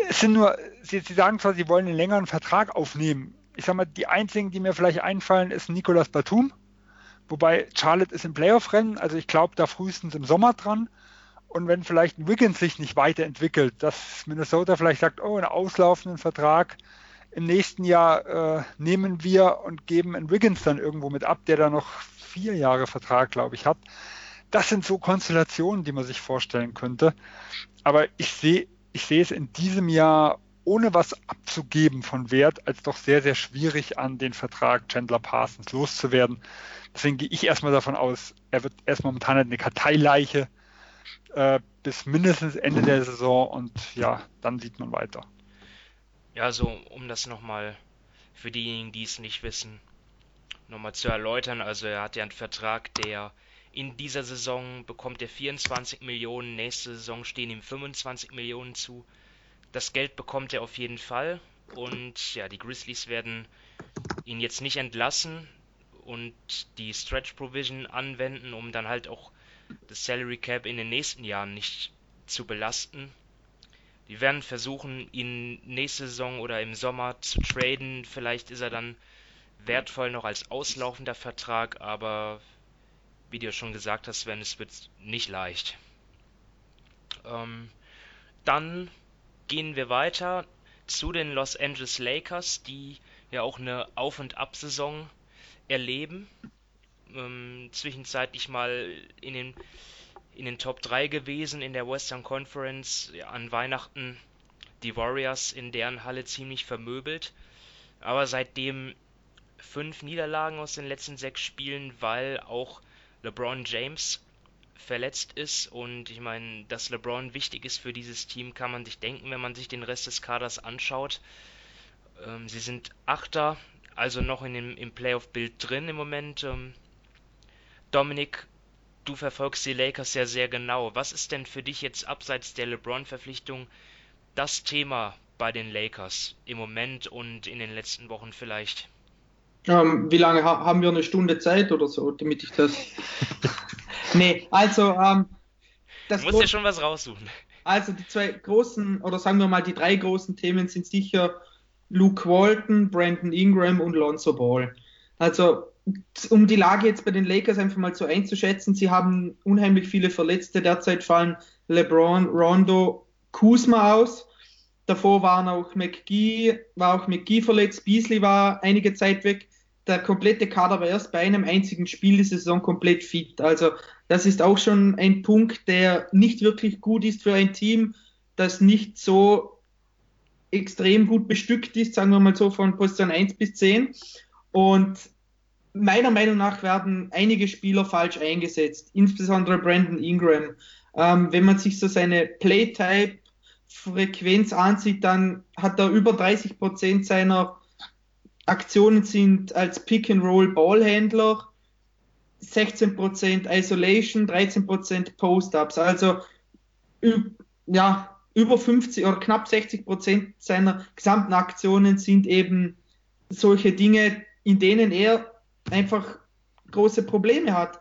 es sind nur, sie, sie, sagen zwar, sie wollen einen längeren Vertrag aufnehmen. Ich sag mal, die einzigen, die mir vielleicht einfallen, ist Nicolas Batum. Wobei Charlotte ist im Playoff-Rennen, also ich glaube da frühestens im Sommer dran. Und wenn vielleicht Wiggins sich nicht weiterentwickelt, dass Minnesota vielleicht sagt, oh, einen auslaufenden Vertrag im nächsten Jahr äh, nehmen wir und geben einen Wiggins dann irgendwo mit ab, der da noch vier Jahre Vertrag, glaube ich, hat. Das sind so Konstellationen, die man sich vorstellen könnte. Aber ich sehe ich sehe es in diesem Jahr ohne was abzugeben von Wert als doch sehr, sehr schwierig an den Vertrag Chandler Parsons loszuwerden. Deswegen gehe ich erstmal davon aus, er wird erst momentan eine Karteileiche äh, bis mindestens Ende der Saison und ja, dann sieht man weiter. Ja, so um das nochmal für diejenigen, die es nicht wissen, nochmal zu erläutern. Also er hat ja einen Vertrag, der in dieser Saison bekommt er 24 Millionen, nächste Saison stehen ihm 25 Millionen zu. Das Geld bekommt er auf jeden Fall und ja, die Grizzlies werden ihn jetzt nicht entlassen und die Stretch Provision anwenden, um dann halt auch das Salary Cap in den nächsten Jahren nicht zu belasten. Die werden versuchen, ihn nächste Saison oder im Sommer zu traden. Vielleicht ist er dann wertvoll noch als auslaufender Vertrag, aber wie du schon gesagt hast, Sven, es wird nicht leicht. Ähm, dann gehen wir weiter zu den Los Angeles Lakers, die ja auch eine Auf- und Ab-Saison erleben. Ähm, zwischenzeitlich mal in den, in den Top 3 gewesen in der Western Conference. Ja, an Weihnachten die Warriors in deren Halle ziemlich vermöbelt. Aber seitdem fünf Niederlagen aus den letzten sechs Spielen, weil auch LeBron James verletzt ist und ich meine, dass LeBron wichtig ist für dieses Team, kann man sich denken, wenn man sich den Rest des Kaders anschaut. Ähm, sie sind Achter, also noch in dem, im Playoff-Bild drin im Moment. Ähm, Dominik, du verfolgst die Lakers ja sehr genau. Was ist denn für dich jetzt abseits der LeBron-Verpflichtung das Thema bei den Lakers im Moment und in den letzten Wochen vielleicht? Ähm, wie lange ha haben wir eine Stunde Zeit oder so, damit ich das. nee, also. Ähm, das du musst ja schon was raussuchen. Also die zwei großen, oder sagen wir mal, die drei großen Themen sind sicher Luke Walton, Brandon Ingram und Lonzo Ball. Also um die Lage jetzt bei den Lakers einfach mal so einzuschätzen, sie haben unheimlich viele Verletzte. Derzeit fallen LeBron, Rondo, Kuzma aus. Davor waren auch McGee, war auch McGee verletzt, Beasley war einige Zeit weg der komplette Kader war erst bei einem einzigen Spiel diese Saison komplett fit. Also das ist auch schon ein Punkt, der nicht wirklich gut ist für ein Team, das nicht so extrem gut bestückt ist, sagen wir mal so von Position 1 bis 10. Und meiner Meinung nach werden einige Spieler falsch eingesetzt, insbesondere Brandon Ingram. Ähm, wenn man sich so seine Playtype-Frequenz ansieht, dann hat er über 30 Prozent seiner Aktionen sind als Pick and Roll Ballhändler, 16% Isolation, 13% Post-Ups. Also ja, über 50 oder knapp 60% seiner gesamten Aktionen sind eben solche Dinge, in denen er einfach große Probleme hat.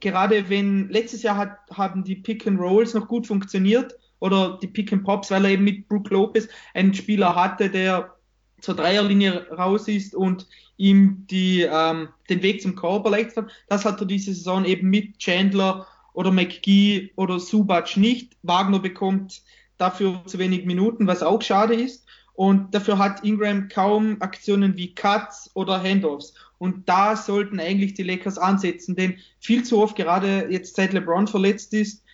Gerade wenn letztes Jahr hat, haben die Pick and Rolls noch gut funktioniert oder die Pick and Pops, weil er eben mit Brook Lopez einen Spieler hatte, der zur Dreierlinie raus ist und ihm die, ähm, den Weg zum Korb erleichtert hat. Das hat er diese Saison eben mit Chandler oder McGee oder Subac nicht. Wagner bekommt dafür zu wenig Minuten, was auch schade ist. Und dafür hat Ingram kaum Aktionen wie Cuts oder Handoffs. Und da sollten eigentlich die Lakers ansetzen, denn viel zu oft, gerade jetzt seit LeBron verletzt ist,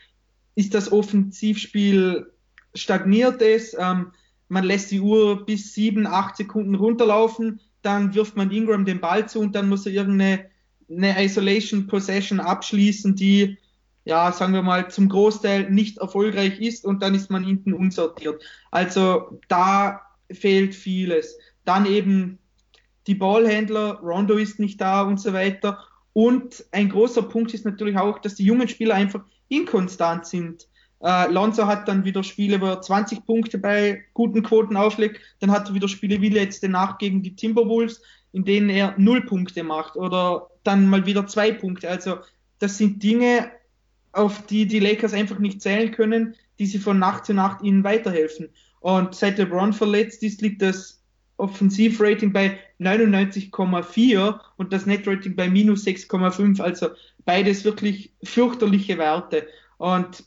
ist das Offensivspiel stagniert es. Ähm, man lässt die Uhr bis sieben, acht Sekunden runterlaufen, dann wirft man Ingram den Ball zu und dann muss er irgendeine eine Isolation Possession abschließen, die ja, sagen wir mal, zum Großteil nicht erfolgreich ist und dann ist man hinten unsortiert. Also da fehlt vieles. Dann eben die Ballhändler, Rondo ist nicht da und so weiter. Und ein großer Punkt ist natürlich auch, dass die jungen Spieler einfach inkonstant sind. Äh, Lonzo hat dann wieder Spiele, wo er 20 Punkte bei guten Quoten auflegt. Dann hat er wieder Spiele wie letzte Nacht gegen die Timberwolves, in denen er null Punkte macht oder dann mal wieder zwei Punkte. Also das sind Dinge, auf die die Lakers einfach nicht zählen können, die sie von Nacht zu Nacht ihnen weiterhelfen. Und seit LeBron verletzt ist, liegt das Offensivrating bei 99,4 und das Netrating bei minus 6,5. Also beides wirklich fürchterliche Werte. Und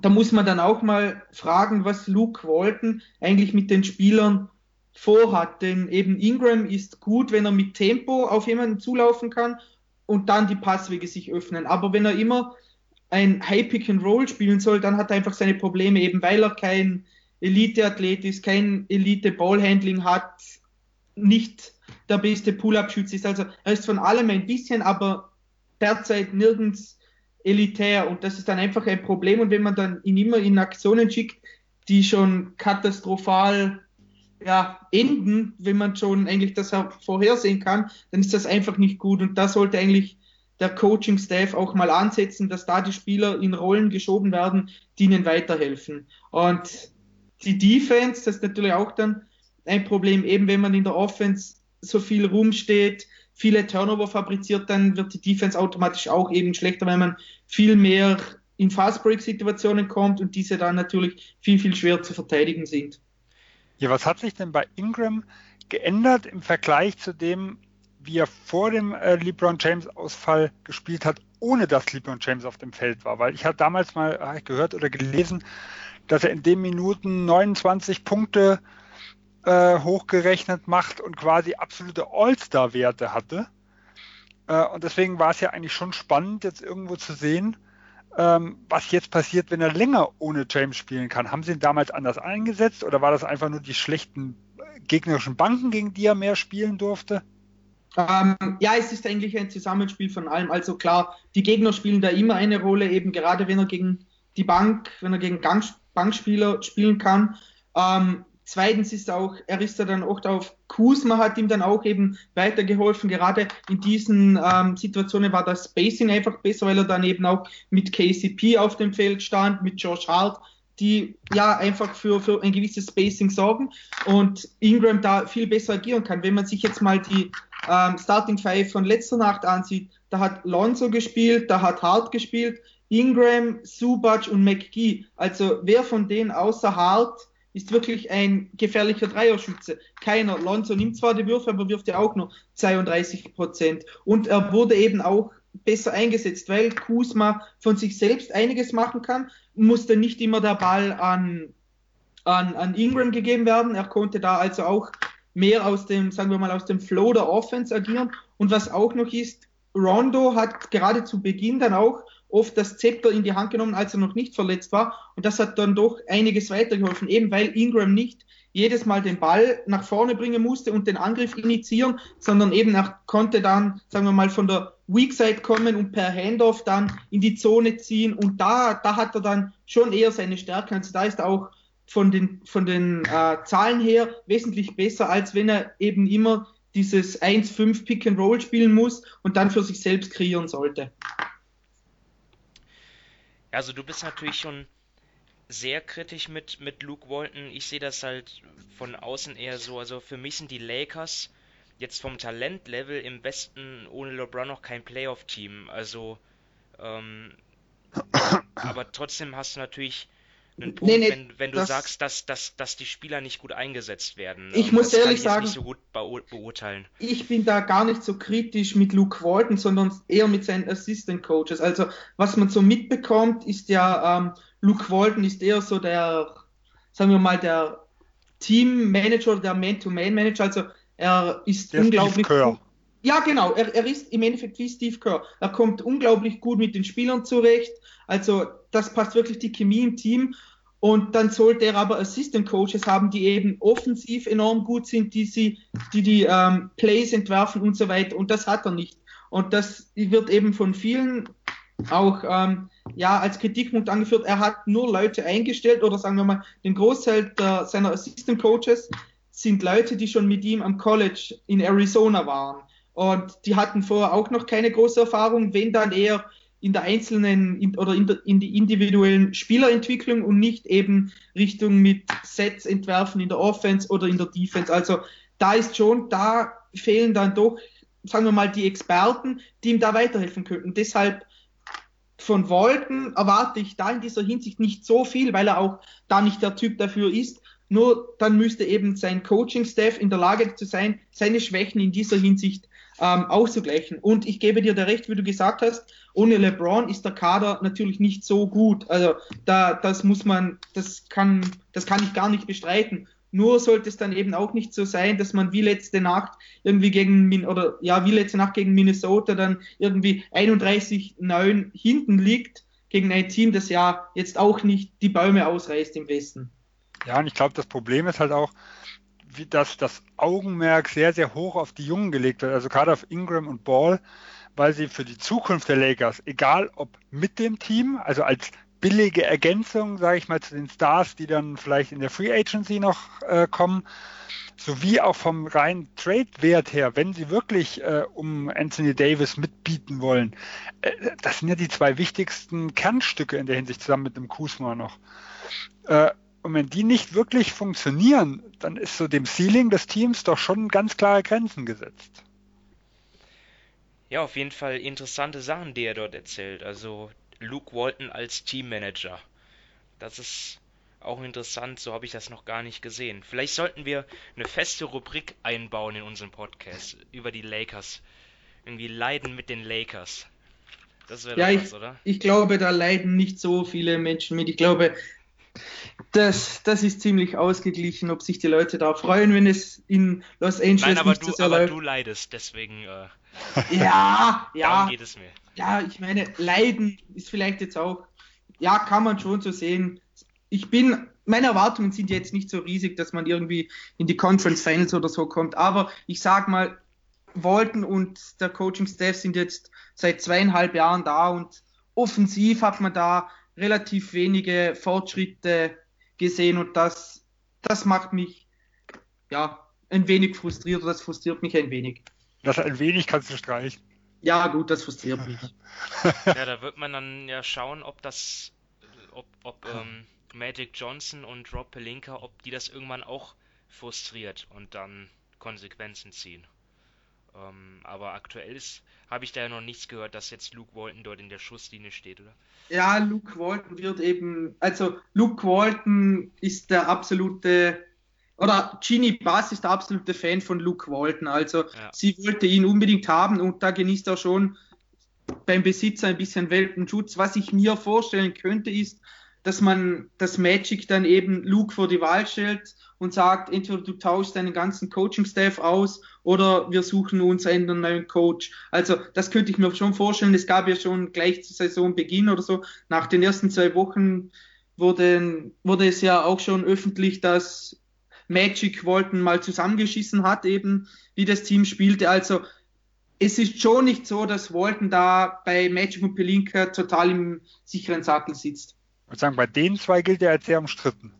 da muss man dann auch mal fragen, was Luke Walton eigentlich mit den Spielern vorhat. Denn eben Ingram ist gut, wenn er mit Tempo auf jemanden zulaufen kann und dann die Passwege sich öffnen. Aber wenn er immer ein High Pick and Roll spielen soll, dann hat er einfach seine Probleme, eben weil er kein Elite-Athlet ist, kein Elite-Ballhandling hat, nicht der beste Pull-Up-Schütze ist. Also er ist von allem ein bisschen, aber derzeit nirgends elitär. Und das ist dann einfach ein Problem. Und wenn man dann ihn immer in Aktionen schickt, die schon katastrophal ja, enden, wenn man schon eigentlich das vorhersehen kann, dann ist das einfach nicht gut. Und da sollte eigentlich der Coaching-Staff auch mal ansetzen, dass da die Spieler in Rollen geschoben werden, die ihnen weiterhelfen. Und die Defense, das ist natürlich auch dann ein Problem, eben wenn man in der Offense so viel rumsteht, viele Turnover fabriziert, dann wird die Defense automatisch auch eben schlechter, weil man viel mehr in Fast-Break-Situationen kommt und diese dann natürlich viel, viel schwer zu verteidigen sind. Ja, was hat sich denn bei Ingram geändert im Vergleich zu dem, wie er vor dem äh, LeBron James Ausfall gespielt hat, ohne dass LeBron James auf dem Feld war? Weil ich habe damals mal gehört oder gelesen, dass er in den Minuten 29 Punkte äh, hochgerechnet macht und quasi absolute All-Star-Werte hatte. Äh, und deswegen war es ja eigentlich schon spannend, jetzt irgendwo zu sehen, ähm, was jetzt passiert, wenn er länger ohne James spielen kann. Haben sie ihn damals anders eingesetzt oder war das einfach nur die schlechten äh, gegnerischen Banken, gegen die er mehr spielen durfte? Ähm, ja, es ist eigentlich ein Zusammenspiel von allem. Also klar, die Gegner spielen da immer eine Rolle, eben gerade wenn er gegen die Bank, wenn er gegen Bankspieler spielen kann. Ähm, Zweitens ist auch, er ist ja dann oft auf Kusma, hat ihm dann auch eben weitergeholfen. Gerade in diesen ähm, Situationen war das Spacing einfach besser, weil er dann eben auch mit KCP auf dem Feld stand, mit Josh Hart, die ja einfach für, für ein gewisses Spacing sorgen und Ingram da viel besser agieren kann. Wenn man sich jetzt mal die ähm, Starting Five von letzter Nacht ansieht, da hat Lonzo gespielt, da hat Hart gespielt, Ingram, Subac und McGee. Also wer von denen außer Hart ist wirklich ein gefährlicher Dreierschütze. Keiner. Lonzo nimmt zwar die Würfe, aber wirft ja auch nur 32 Prozent. Und er wurde eben auch besser eingesetzt, weil Kusma von sich selbst einiges machen kann, musste nicht immer der Ball an, an, an Ingram gegeben werden. Er konnte da also auch mehr aus dem, sagen wir mal, aus dem Flow der Offense agieren. Und was auch noch ist, Rondo hat gerade zu Beginn dann auch oft das Zepter in die Hand genommen, als er noch nicht verletzt war. Und das hat dann doch einiges weitergeholfen, eben weil Ingram nicht jedes Mal den Ball nach vorne bringen musste und den Angriff initiieren, sondern eben er konnte dann, sagen wir mal, von der Weak Side kommen und per Handoff dann in die Zone ziehen. Und da, da hat er dann schon eher seine Stärken. Also da ist er auch von den, von den äh, Zahlen her wesentlich besser, als wenn er eben immer dieses 1-5 Pick and Roll spielen muss und dann für sich selbst kreieren sollte. Also du bist natürlich schon sehr kritisch mit, mit Luke Walton. Ich sehe das halt von außen eher so. Also für mich sind die Lakers jetzt vom Talentlevel im Westen ohne LeBron noch kein Playoff-Team. Also, ähm, aber trotzdem hast du natürlich einen Punkt, nee, nee, wenn, wenn du das, sagst, dass, dass, dass die Spieler nicht gut eingesetzt werden. Ich muss ehrlich ich sagen, nicht so gut beurteilen. Ich bin da gar nicht so kritisch mit Luke Walton, sondern eher mit seinen Assistant Coaches. Also was man so mitbekommt, ist ja, ähm, Luke Walton ist eher so der, sagen wir mal, der Team Manager, der Man-to-Man-Manager. Also er ist der unglaublich. Ja, genau. Er, er ist im Endeffekt wie Steve Kerr. Er kommt unglaublich gut mit den Spielern zurecht. Also das passt wirklich die Chemie im Team. Und dann sollte er aber Assistant Coaches haben, die eben offensiv enorm gut sind, die sie, die die ähm, Plays entwerfen und so weiter. Und das hat er nicht. Und das wird eben von vielen auch ähm, ja als Kritikpunkt angeführt, er hat nur Leute eingestellt oder sagen wir mal, den Großteil der, seiner Assistant Coaches sind Leute, die schon mit ihm am College in Arizona waren. Und die hatten vorher auch noch keine große Erfahrung, wenn dann eher in der einzelnen in, oder in, der, in die individuellen Spielerentwicklung und nicht eben Richtung mit Sets entwerfen in der Offense oder in der Defense. Also da ist schon, da fehlen dann doch, sagen wir mal, die Experten, die ihm da weiterhelfen könnten. Deshalb von Walton erwarte ich da in dieser Hinsicht nicht so viel, weil er auch da nicht der Typ dafür ist. Nur dann müsste eben sein Coaching-Staff in der Lage zu sein, seine Schwächen in dieser Hinsicht ähm, auszugleichen. Und ich gebe dir da recht, wie du gesagt hast, ohne LeBron ist der Kader natürlich nicht so gut. Also da, das muss man, das kann, das kann ich gar nicht bestreiten. Nur sollte es dann eben auch nicht so sein, dass man wie letzte Nacht irgendwie gegen oder ja wie letzte Nacht gegen Minnesota dann irgendwie 31-9 hinten liegt gegen ein Team, das ja jetzt auch nicht die Bäume ausreißt im Westen. Ja, und ich glaube, das Problem ist halt auch, dass das Augenmerk sehr, sehr hoch auf die Jungen gelegt wird, also gerade auf Ingram und Ball, weil sie für die Zukunft der Lakers, egal ob mit dem Team, also als billige Ergänzung, sage ich mal, zu den Stars, die dann vielleicht in der Free Agency noch äh, kommen, sowie auch vom reinen Trade-Wert her, wenn sie wirklich äh, um Anthony Davis mitbieten wollen, äh, das sind ja die zwei wichtigsten Kernstücke in der Hinsicht zusammen mit dem Kusma noch. Und wenn die nicht wirklich funktionieren, dann ist so dem Ceiling des Teams doch schon ganz klare Grenzen gesetzt. Ja, auf jeden Fall interessante Sachen, die er dort erzählt. Also Luke Walton als Teammanager. Das ist auch interessant, so habe ich das noch gar nicht gesehen. Vielleicht sollten wir eine feste Rubrik einbauen in unserem Podcast über die Lakers. Irgendwie leiden mit den Lakers. Das wäre ja, was, oder? Ich glaube, da leiden nicht so viele Menschen mit. Ich glaube, das, das ist ziemlich ausgeglichen, ob sich die Leute da freuen, wenn es in Los Angeles Nein, aber du, aber du leidest, deswegen. Äh, ja, ja. Darum geht es mir. Ja, ich meine, leiden ist vielleicht jetzt auch, ja, kann man schon so sehen. Ich bin, meine Erwartungen sind jetzt nicht so riesig, dass man irgendwie in die Conference Finals oder so kommt, aber ich sag mal, Walton und der Coaching Staff sind jetzt seit zweieinhalb Jahren da und offensiv hat man da relativ wenige Fortschritte gesehen und das, das macht mich ja ein wenig frustriert, das frustriert mich ein wenig. Das ein wenig kannst du streichen. Ja, gut, das frustriert mich. ja, da wird man dann ja schauen, ob das, ob, ob ähm, Magic Johnson und Rob Pelinka, ob die das irgendwann auch frustriert und dann Konsequenzen ziehen. Ähm, aber aktuell habe ich da ja noch nichts gehört, dass jetzt Luke Walton dort in der Schusslinie steht, oder? Ja, Luke Walton wird eben, also Luke Walton ist der absolute, oder Ginny Bass ist der absolute Fan von Luke Walton. Also ja. sie wollte ihn unbedingt haben und da genießt er schon beim Besitzer ein bisschen Welpenschutz. Was ich mir vorstellen könnte, ist, dass man das Magic dann eben Luke vor die Wahl stellt und sagt, entweder du tauschst deinen ganzen Coaching-Staff aus oder wir suchen uns einen neuen Coach. Also das könnte ich mir schon vorstellen. Es gab ja schon gleich zu Saisonbeginn oder so, nach den ersten zwei Wochen wurde, wurde es ja auch schon öffentlich, dass Magic Walton mal zusammengeschissen hat, eben wie das Team spielte. Also es ist schon nicht so, dass Walton da bei Magic und Pelinka total im sicheren Sattel sitzt. Ich würde sagen, bei den zwei gilt er als sehr umstritten.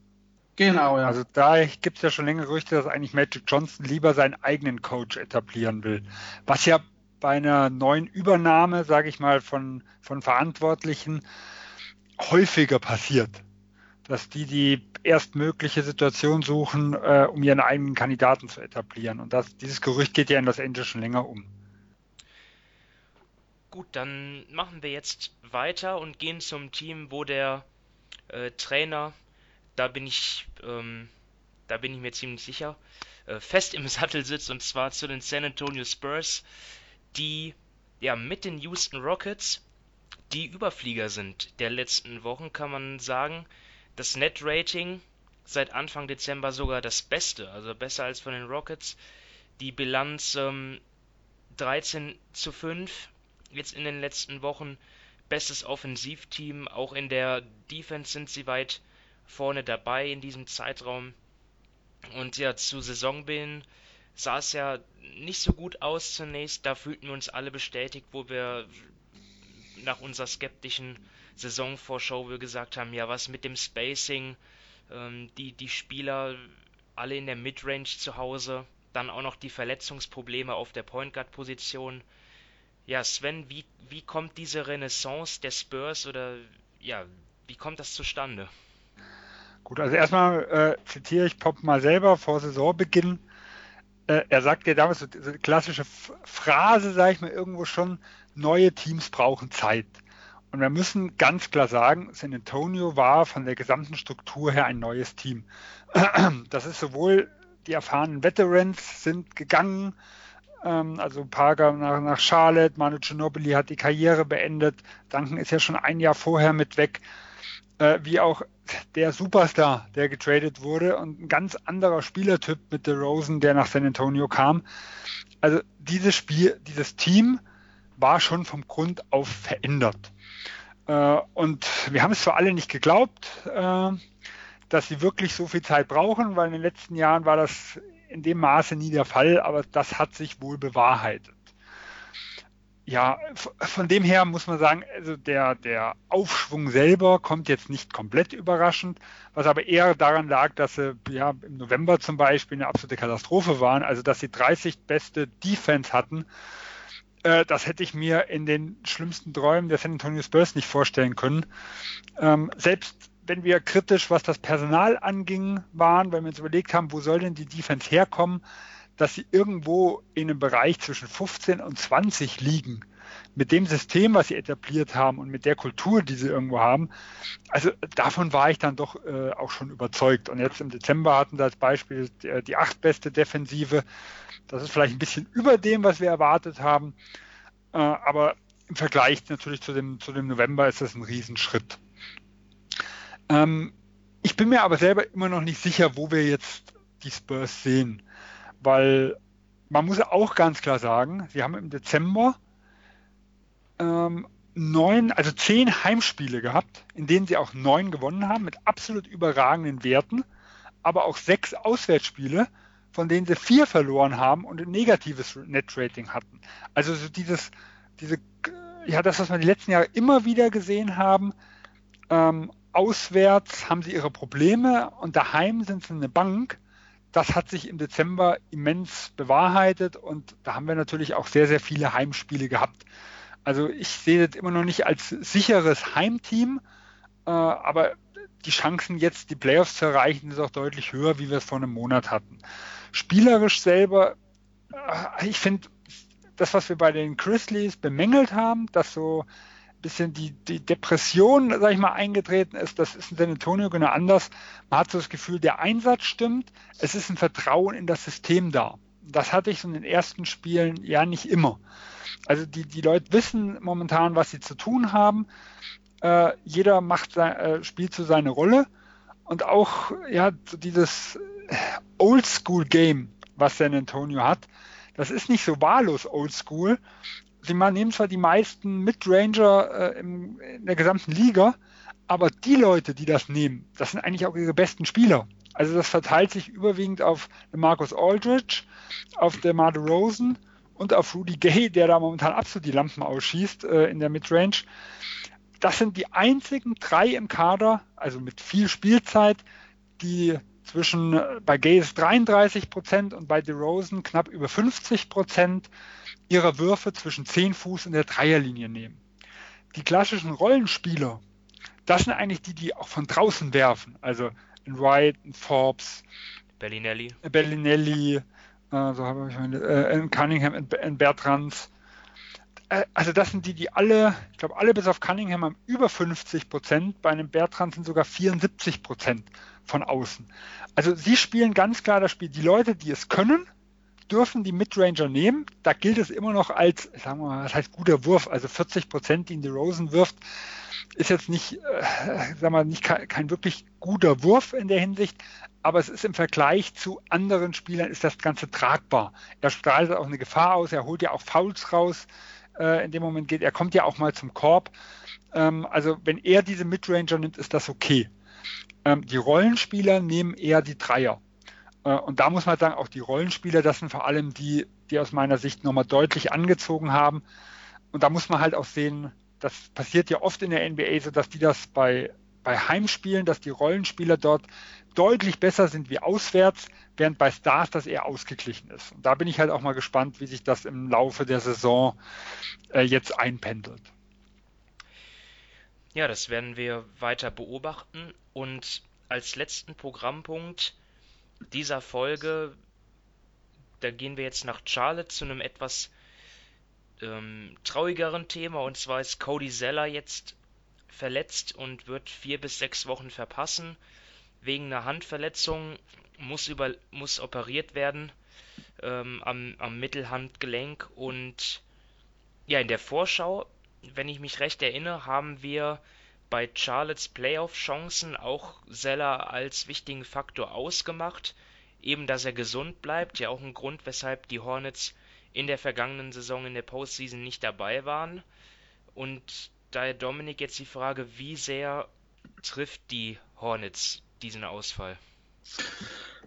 Genau, ja. Also da gibt es ja schon länger Gerüchte, dass eigentlich Magic Johnson lieber seinen eigenen Coach etablieren will. Was ja bei einer neuen Übernahme, sage ich mal, von, von Verantwortlichen häufiger passiert. Dass die die erstmögliche Situation suchen, äh, um ihren eigenen Kandidaten zu etablieren. Und das, dieses Gerücht geht ja in Los Angeles schon länger um. Gut, dann machen wir jetzt weiter und gehen zum Team, wo der äh, Trainer da bin ich, ähm, da bin ich mir ziemlich sicher, äh, fest im Sattel sitzt und zwar zu den San Antonio Spurs, die ja mit den Houston Rockets die Überflieger sind der letzten Wochen, kann man sagen. Das Net-Rating seit Anfang Dezember sogar das Beste, also besser als von den Rockets. Die Bilanz ähm, 13 zu 5 jetzt in den letzten Wochen. Bestes Offensivteam, auch in der Defense sind sie weit vorne dabei in diesem Zeitraum. Und ja, zu Saisonbeginn sah es ja nicht so gut aus zunächst. Da fühlten wir uns alle bestätigt, wo wir nach unserer skeptischen Saisonvorschau, wir gesagt haben, ja, was mit dem Spacing, ähm, die, die Spieler alle in der Midrange zu Hause, dann auch noch die Verletzungsprobleme auf der Point Guard Position. Ja, Sven, wie, wie kommt diese Renaissance der Spurs oder ja, wie kommt das zustande? Gut, also erstmal äh, zitiere ich Pop mal selber vor Saisonbeginn. Äh, er sagt ja damals so diese klassische Phrase, sage ich mal, irgendwo schon, neue Teams brauchen Zeit. Und wir müssen ganz klar sagen, San Antonio war von der gesamten Struktur her ein neues Team. Das ist sowohl die erfahrenen Veterans sind gegangen, ähm, also Parker nach, nach Charlotte, Manu Ginobili hat die Karriere beendet, Duncan ist ja schon ein Jahr vorher mit weg, äh, wie auch der Superstar, der getradet wurde und ein ganz anderer Spielertyp mit der Rosen, der nach San Antonio kam. Also dieses Spiel, dieses Team war schon vom Grund auf verändert. Äh, und wir haben es für alle nicht geglaubt, äh, dass sie wirklich so viel Zeit brauchen, weil in den letzten Jahren war das in dem Maße nie der Fall, aber das hat sich wohl bewahrheitet. Ja, von dem her muss man sagen, also der, der Aufschwung selber kommt jetzt nicht komplett überraschend, was aber eher daran lag, dass sie ja, im November zum Beispiel eine absolute Katastrophe waren, also dass sie 30 beste Defense hatten. Äh, das hätte ich mir in den schlimmsten Träumen der San Antonio Spurs nicht vorstellen können. Ähm, selbst wenn wir kritisch, was das Personal anging, waren, weil wir uns überlegt haben, wo soll denn die Defense herkommen, dass sie irgendwo in einem Bereich zwischen 15 und 20 liegen. Mit dem System, was sie etabliert haben und mit der Kultur, die sie irgendwo haben. Also davon war ich dann doch äh, auch schon überzeugt. Und jetzt im Dezember hatten sie als Beispiel die, äh, die acht beste Defensive. Das ist vielleicht ein bisschen über dem, was wir erwartet haben. Äh, aber im Vergleich natürlich zu dem, zu dem November ist das ein Riesenschritt. Ähm, ich bin mir aber selber immer noch nicht sicher, wo wir jetzt die Spurs sehen weil man muss auch ganz klar sagen, sie haben im Dezember ähm, neun, also zehn Heimspiele gehabt, in denen sie auch neun gewonnen haben mit absolut überragenden Werten, aber auch sechs Auswärtsspiele, von denen sie vier verloren haben und ein negatives Net-Rating hatten. Also so dieses, diese, ja, das, was wir die letzten Jahre immer wieder gesehen haben, ähm, auswärts haben sie ihre Probleme und daheim sind sie eine Bank das hat sich im Dezember immens bewahrheitet und da haben wir natürlich auch sehr, sehr viele Heimspiele gehabt. Also ich sehe das immer noch nicht als sicheres Heimteam, äh, aber die Chancen jetzt die Playoffs zu erreichen ist auch deutlich höher, wie wir es vor einem Monat hatten. Spielerisch selber, äh, ich finde, das, was wir bei den Grizzlies bemängelt haben, dass so bisschen die, die Depression, sag ich mal, eingetreten ist. Das ist in San Antonio genau anders. Man hat so das Gefühl, der Einsatz stimmt. Es ist ein Vertrauen in das System da. Das hatte ich in den ersten Spielen ja nicht immer. Also die, die Leute wissen momentan, was sie zu tun haben. Äh, jeder macht sein, äh, spielt so seine Rolle. Und auch ja, so dieses Oldschool-Game, was San Antonio hat, das ist nicht so wahllos Oldschool, sie nehmen zwar die meisten Midranger äh, im, in der gesamten Liga, aber die Leute, die das nehmen, das sind eigentlich auch ihre besten Spieler. Also das verteilt sich überwiegend auf Marcus Aldridge, auf der Marde Rosen und auf Rudy Gay, der da momentan absolut die Lampen ausschießt äh, in der Midrange. Das sind die einzigen drei im Kader, also mit viel Spielzeit, die zwischen äh, bei Gay ist 33 Prozent und bei DeRozan knapp über 50 Prozent ihrer Würfe zwischen 10 Fuß und der Dreierlinie nehmen. Die klassischen Rollenspieler, das sind eigentlich die, die auch von draußen werfen. Also in Wright, in Forbes, Bellinelli, äh, Bellinelli, äh, so habe ich meine, äh, in Cunningham, in, in Bertrands. Äh, also das sind die, die alle, ich glaube alle bis auf Cunningham haben über 50 Prozent, bei einem Bertrand sind sogar 74 Prozent von außen. Also sie spielen ganz klar das Spiel. Die Leute, die es können, dürfen die Midranger nehmen. Da gilt es immer noch als, sagen wir mal, was heißt guter Wurf. Also 40 Prozent, die in die Rosen wirft, ist jetzt nicht, äh, sagen wir, nicht kein, kein, wirklich guter Wurf in der Hinsicht. Aber es ist im Vergleich zu anderen Spielern ist das Ganze tragbar. Er strahlt auch eine Gefahr aus. Er holt ja auch Fouls raus. Äh, in dem Moment geht, er kommt ja auch mal zum Korb. Ähm, also wenn er diese Midranger nimmt, ist das okay. Ähm, die Rollenspieler nehmen eher die Dreier. Äh, und da muss man sagen, auch die Rollenspieler, das sind vor allem die, die aus meiner Sicht nochmal deutlich angezogen haben. Und da muss man halt auch sehen, das passiert ja oft in der NBA so, dass die das bei, bei Heimspielen, dass die Rollenspieler dort deutlich besser sind wie auswärts, während bei Stars das eher ausgeglichen ist. Und da bin ich halt auch mal gespannt, wie sich das im Laufe der Saison äh, jetzt einpendelt. Ja, das werden wir weiter beobachten. Und als letzten Programmpunkt dieser Folge, da gehen wir jetzt nach Charlotte zu einem etwas ähm, traurigeren Thema. Und zwar ist Cody Zeller jetzt verletzt und wird vier bis sechs Wochen verpassen. Wegen einer Handverletzung muss, über, muss operiert werden ähm, am, am Mittelhandgelenk. Und ja, in der Vorschau wenn ich mich recht erinnere, haben wir bei Charlottes Playoff-Chancen auch Seller als wichtigen Faktor ausgemacht. Eben, dass er gesund bleibt, ja auch ein Grund, weshalb die Hornets in der vergangenen Saison in der Postseason nicht dabei waren. Und daher Dominik jetzt die Frage, wie sehr trifft die Hornets diesen Ausfall?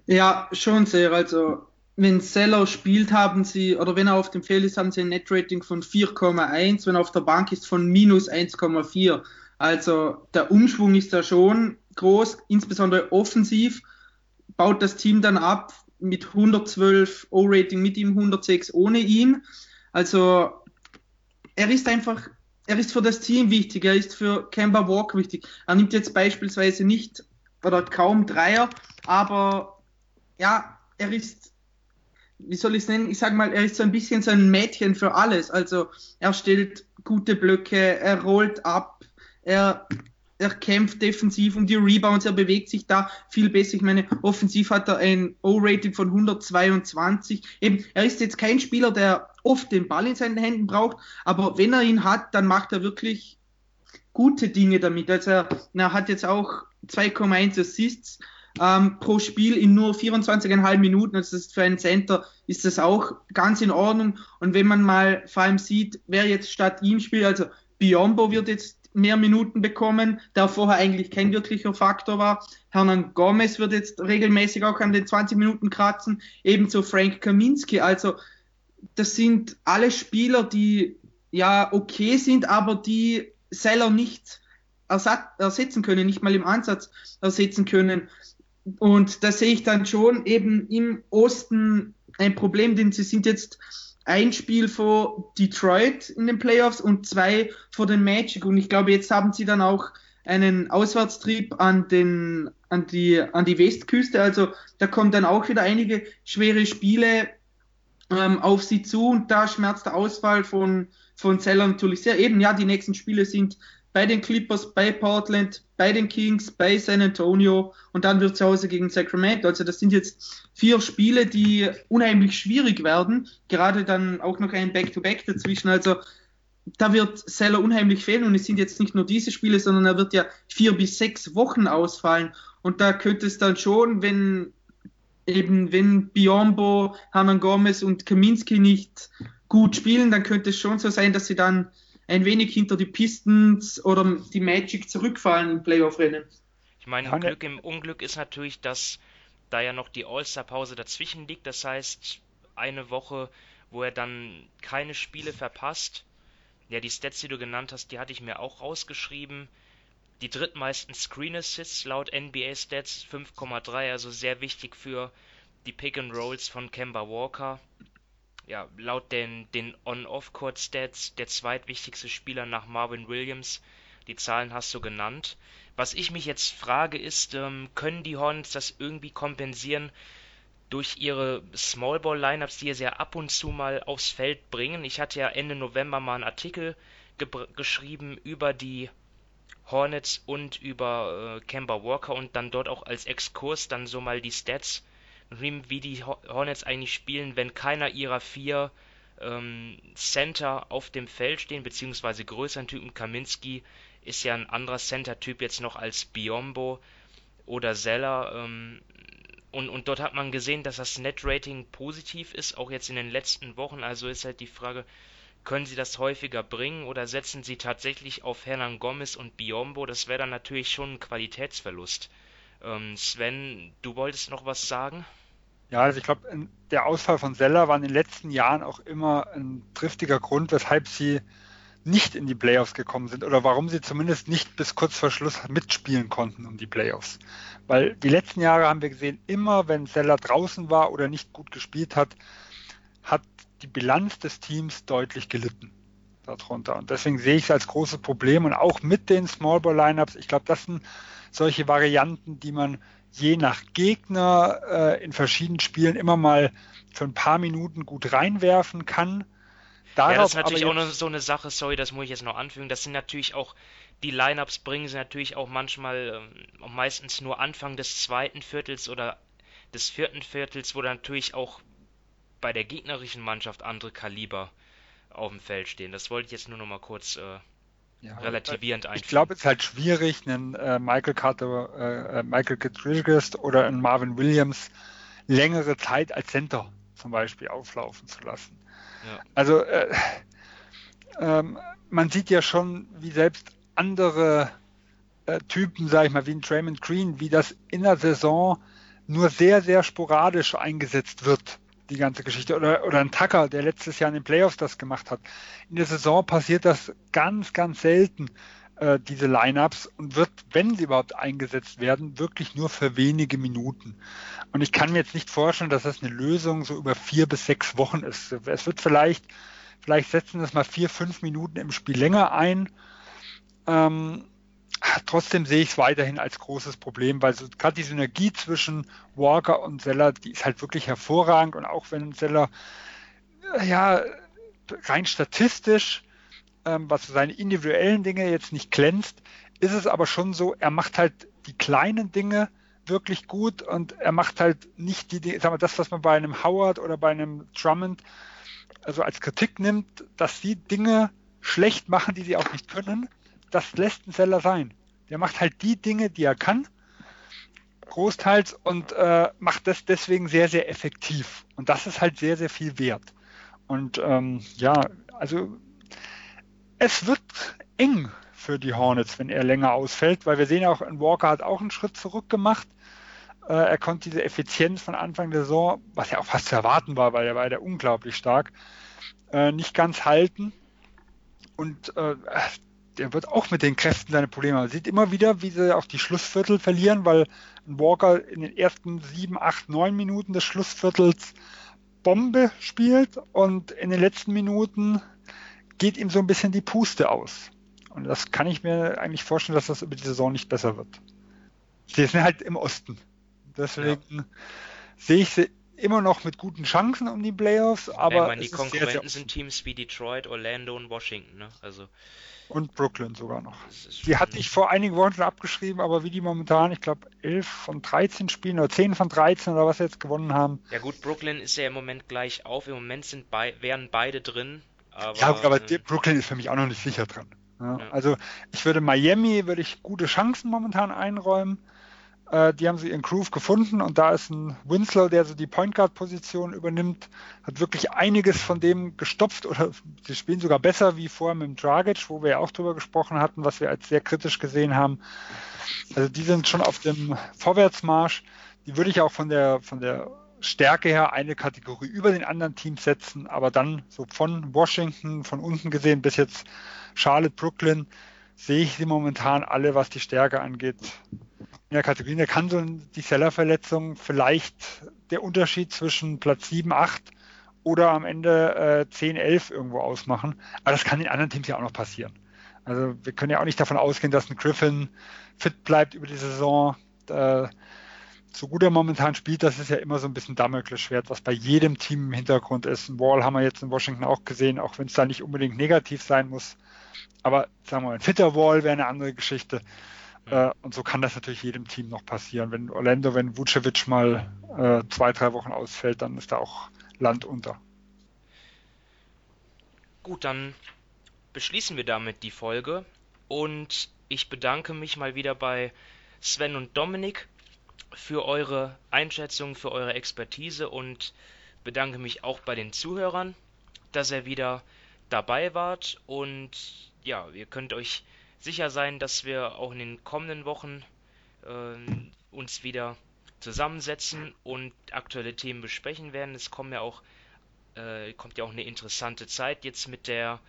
Ja, schon sehr. Also wenn Seller spielt, haben sie, oder wenn er auf dem Feld ist, haben sie ein Net-Rating von 4,1, wenn er auf der Bank ist, von minus 1,4. Also der Umschwung ist da schon groß, insbesondere offensiv baut das Team dann ab mit 112 O-Rating mit ihm, 106 ohne ihn. Also er ist einfach, er ist für das Team wichtig, er ist für Kemba Walker wichtig. Er nimmt jetzt beispielsweise nicht oder kaum Dreier, aber ja, er ist wie soll ich es nennen? Ich sag mal, er ist so ein bisschen so ein Mädchen für alles. Also er stellt gute Blöcke, er rollt ab, er, er kämpft defensiv um die Rebounds, er bewegt sich da viel besser. Ich meine, offensiv hat er ein O-Rating von 122. Eben, er ist jetzt kein Spieler, der oft den Ball in seinen Händen braucht, aber wenn er ihn hat, dann macht er wirklich gute Dinge damit. Also er, er hat jetzt auch 2,1 Assists ähm, pro Spiel in nur 24,5 Minuten. Also das ist für einen Center ist das auch ganz in Ordnung. Und wenn man mal vor allem sieht, wer jetzt statt ihm spielt, also Biombo wird jetzt mehr Minuten bekommen, der vorher eigentlich kein wirklicher Faktor war. Hernan Gomez wird jetzt regelmäßig auch an den 20 Minuten kratzen, ebenso Frank Kaminski. Also das sind alle Spieler, die ja okay sind, aber die Seller nicht ersetzen können, nicht mal im Ansatz ersetzen können. Und da sehe ich dann schon eben im Osten ein Problem, denn sie sind jetzt ein Spiel vor Detroit in den Playoffs und zwei vor den Magic. Und ich glaube, jetzt haben sie dann auch einen Auswärtstrieb an, den, an, die, an die Westküste. Also da kommen dann auch wieder einige schwere Spiele ähm, auf sie zu und da schmerzt der Ausfall von, von Zeller natürlich sehr. Eben, ja, die nächsten Spiele sind bei den Clippers, bei Portland, bei den Kings, bei San Antonio und dann wird zu Hause gegen Sacramento. Also das sind jetzt vier Spiele, die unheimlich schwierig werden. Gerade dann auch noch ein Back-to-Back -Back dazwischen. Also da wird Seller unheimlich fehlen und es sind jetzt nicht nur diese Spiele, sondern er wird ja vier bis sechs Wochen ausfallen. Und da könnte es dann schon, wenn eben, wenn Biombo, Hernan Gomez und Kaminski nicht gut spielen, dann könnte es schon so sein, dass sie dann ein wenig hinter die Pistons oder die Magic zurückfallen im Playoff-Rennen. Ich meine, Glück im Unglück ist natürlich, dass da ja noch die All-Star-Pause dazwischen liegt. Das heißt, eine Woche, wo er dann keine Spiele verpasst. Ja, die Stats, die du genannt hast, die hatte ich mir auch rausgeschrieben. Die drittmeisten Screen Assists laut NBA Stats 5,3, also sehr wichtig für die Pick and Rolls von Kemba Walker ja, laut den, den On-Off-Court-Stats der zweitwichtigste Spieler nach Marvin Williams. Die Zahlen hast du genannt. Was ich mich jetzt frage ist, ähm, können die Hornets das irgendwie kompensieren durch ihre Smallball-Lineups, die sie ja ab und zu mal aufs Feld bringen? Ich hatte ja Ende November mal einen Artikel geschrieben über die Hornets und über äh, Kemba Walker und dann dort auch als Exkurs dann so mal die Stats wie die Hornets eigentlich spielen, wenn keiner ihrer vier ähm, Center auf dem Feld stehen, beziehungsweise größeren Typen. Kaminski ist ja ein anderer Center-Typ jetzt noch als Biombo oder Zeller. Ähm, und, und dort hat man gesehen, dass das Net-Rating positiv ist, auch jetzt in den letzten Wochen. Also ist halt die Frage, können sie das häufiger bringen oder setzen sie tatsächlich auf Hernan Gomez und Biombo? Das wäre dann natürlich schon ein Qualitätsverlust. Ähm, Sven, du wolltest noch was sagen? Ja, also ich glaube, der Ausfall von Seller war in den letzten Jahren auch immer ein triftiger Grund, weshalb sie nicht in die Playoffs gekommen sind oder warum sie zumindest nicht bis kurz vor Schluss mitspielen konnten um die Playoffs. Weil die letzten Jahre haben wir gesehen, immer wenn Seller draußen war oder nicht gut gespielt hat, hat die Bilanz des Teams deutlich gelitten darunter. Und deswegen sehe ich es als großes Problem und auch mit den Small Ball Lineups. Ich glaube, das sind solche Varianten, die man je nach Gegner äh, in verschiedenen Spielen immer mal für ein paar Minuten gut reinwerfen kann Darauf ja, das ist natürlich auch noch so eine Sache, sorry, das muss ich jetzt noch anfügen. Das sind natürlich auch, die Lineups bringen sie natürlich auch manchmal, ähm, meistens nur Anfang des zweiten Viertels oder des vierten Viertels, wo dann natürlich auch bei der gegnerischen Mannschaft andere Kaliber auf dem Feld stehen. Das wollte ich jetzt nur noch mal kurz äh, ja, relativierend einführen. Ich glaube, es ist halt schwierig, einen äh, Michael Carter, äh, äh Michael Gilchrist oder einen Marvin Williams längere Zeit als Center zum Beispiel auflaufen zu lassen. Also äh, ähm, man sieht ja schon, wie selbst andere äh, Typen, sag ich mal, wie ein Draymond Green, wie das in der Saison nur sehr, sehr sporadisch eingesetzt wird, die ganze Geschichte. Oder, oder ein Tucker, der letztes Jahr in den Playoffs das gemacht hat. In der Saison passiert das ganz, ganz selten, äh, diese Lineups, und wird, wenn sie überhaupt eingesetzt werden, wirklich nur für wenige Minuten. Und ich kann mir jetzt nicht vorstellen, dass das eine Lösung so über vier bis sechs Wochen ist. Es wird vielleicht, vielleicht setzen das mal vier, fünf Minuten im Spiel länger ein. Ähm, trotzdem sehe ich es weiterhin als großes Problem, weil so gerade die Synergie zwischen Walker und Seller, die ist halt wirklich hervorragend. Und auch wenn Seller äh, ja rein statistisch, ähm, was seine individuellen Dinge jetzt nicht glänzt, ist es aber schon so, er macht halt die kleinen Dinge wirklich gut und er macht halt nicht die, sagen wir, das, was man bei einem Howard oder bei einem Drummond also als Kritik nimmt, dass sie Dinge schlecht machen, die sie auch nicht können, das lässt ein Seller sein. Der macht halt die Dinge, die er kann, großteils und äh, macht das deswegen sehr, sehr effektiv. Und das ist halt sehr, sehr viel wert. Und ähm, ja, also es wird eng für die Hornets, wenn er länger ausfällt, weil wir sehen auch, Walker hat auch einen Schritt zurück gemacht. Äh, er konnte diese Effizienz von Anfang der Saison, was ja auch fast zu erwarten war, weil er war ja unglaublich stark, äh, nicht ganz halten. Und äh, der wird auch mit den Kräften seine Probleme haben. Sieht immer wieder, wie sie auch die Schlussviertel verlieren, weil Walker in den ersten sieben, acht, neun Minuten des Schlussviertels Bombe spielt und in den letzten Minuten geht ihm so ein bisschen die Puste aus. Und das kann ich mir eigentlich vorstellen, dass das über die Saison nicht besser wird. Sie sind halt im Osten. Deswegen ja. sehe ich sie immer noch mit guten Chancen um die Playoffs, aber. Ja, meine, die Konkurrenten sehr, sehr sind Teams wie Detroit, Orlando und Washington, ne? Also. Und Brooklyn sogar noch. Die hatte ich vor einigen Wochen schon abgeschrieben, aber wie die momentan, ich glaube, 11 von 13 Spielen oder 10 von 13 oder was sie jetzt gewonnen haben. Ja gut, Brooklyn ist ja im Moment gleich auf. Im Moment sind bei, wären beide drin. Aber, ja, aber äh, Brooklyn ist für mich auch noch nicht sicher drin. Ja, ja. Also ich würde Miami, würde ich gute Chancen momentan einräumen. Äh, die haben so ihren Groove gefunden und da ist ein Winslow, der so die Point Guard Position übernimmt, hat wirklich einiges von dem gestopft oder sie spielen sogar besser wie vorher mit dem Dragic, wo wir ja auch drüber gesprochen hatten, was wir als sehr kritisch gesehen haben. Also die sind schon auf dem Vorwärtsmarsch. Die würde ich auch von der, von der Stärke her eine Kategorie über den anderen Teams setzen, aber dann so von Washington, von unten gesehen bis jetzt Charlotte, Brooklyn, sehe ich sie momentan alle, was die Stärke angeht, in der Kategorie. Da kann so die Sellerverletzung vielleicht der Unterschied zwischen Platz 7, 8 oder am Ende äh, 10, 11 irgendwo ausmachen. Aber das kann den anderen Teams ja auch noch passieren. Also wir können ja auch nicht davon ausgehen, dass ein Griffin fit bleibt über die Saison. Äh, so gut er momentan spielt, das ist ja immer so ein bisschen Damoklesschwert, was bei jedem Team im Hintergrund ist. Ein Wall haben wir jetzt in Washington auch gesehen, auch wenn es da nicht unbedingt negativ sein muss. Aber sagen wir mal, ein fitter Wall wäre eine andere Geschichte. Äh, und so kann das natürlich jedem Team noch passieren. Wenn Orlando, wenn Vucevic mal äh, zwei, drei Wochen ausfällt, dann ist da auch Land unter. Gut, dann beschließen wir damit die Folge und ich bedanke mich mal wieder bei Sven und Dominik für eure Einschätzung, für eure Expertise und bedanke mich auch bei den Zuhörern, dass ihr wieder dabei wart und ja, ihr könnt euch sicher sein, dass wir auch in den kommenden Wochen äh, uns wieder zusammensetzen und aktuelle Themen besprechen werden. Es kommt ja auch, äh, kommt ja auch eine interessante Zeit jetzt mit der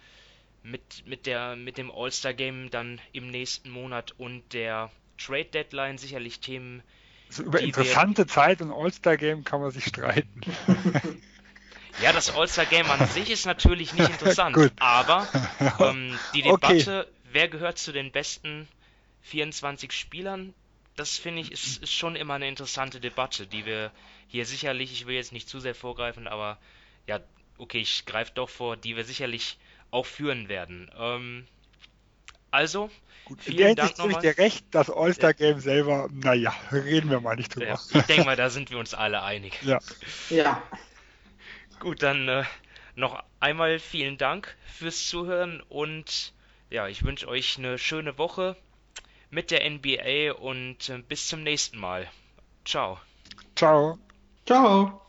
mit, mit, der, mit dem All-Star Game dann im nächsten Monat und der Trade Deadline sicherlich Themen. Also über interessante Zeit und All-Star Game kann man sich streiten. Ja, das All-Star Game an sich ist natürlich nicht interessant, aber ähm, die Debatte, okay. Wer gehört zu den besten 24 Spielern, das finde ich ist, ist schon immer eine interessante Debatte, die wir hier sicherlich, ich will jetzt nicht zu sehr vorgreifen, aber ja, okay, ich greife doch vor, die wir sicherlich auch führen werden. Ähm, also, Gut, vielen Dank nochmal. Ich dir recht, das All-Star-Game ja. selber, naja, reden wir mal nicht drüber. Ja, ich denke mal, da sind wir uns alle einig. Ja. Ja. Gut, dann äh, noch einmal vielen Dank fürs Zuhören und ja, ich wünsche euch eine schöne Woche mit der NBA und äh, bis zum nächsten Mal. Ciao. Ciao. Ciao.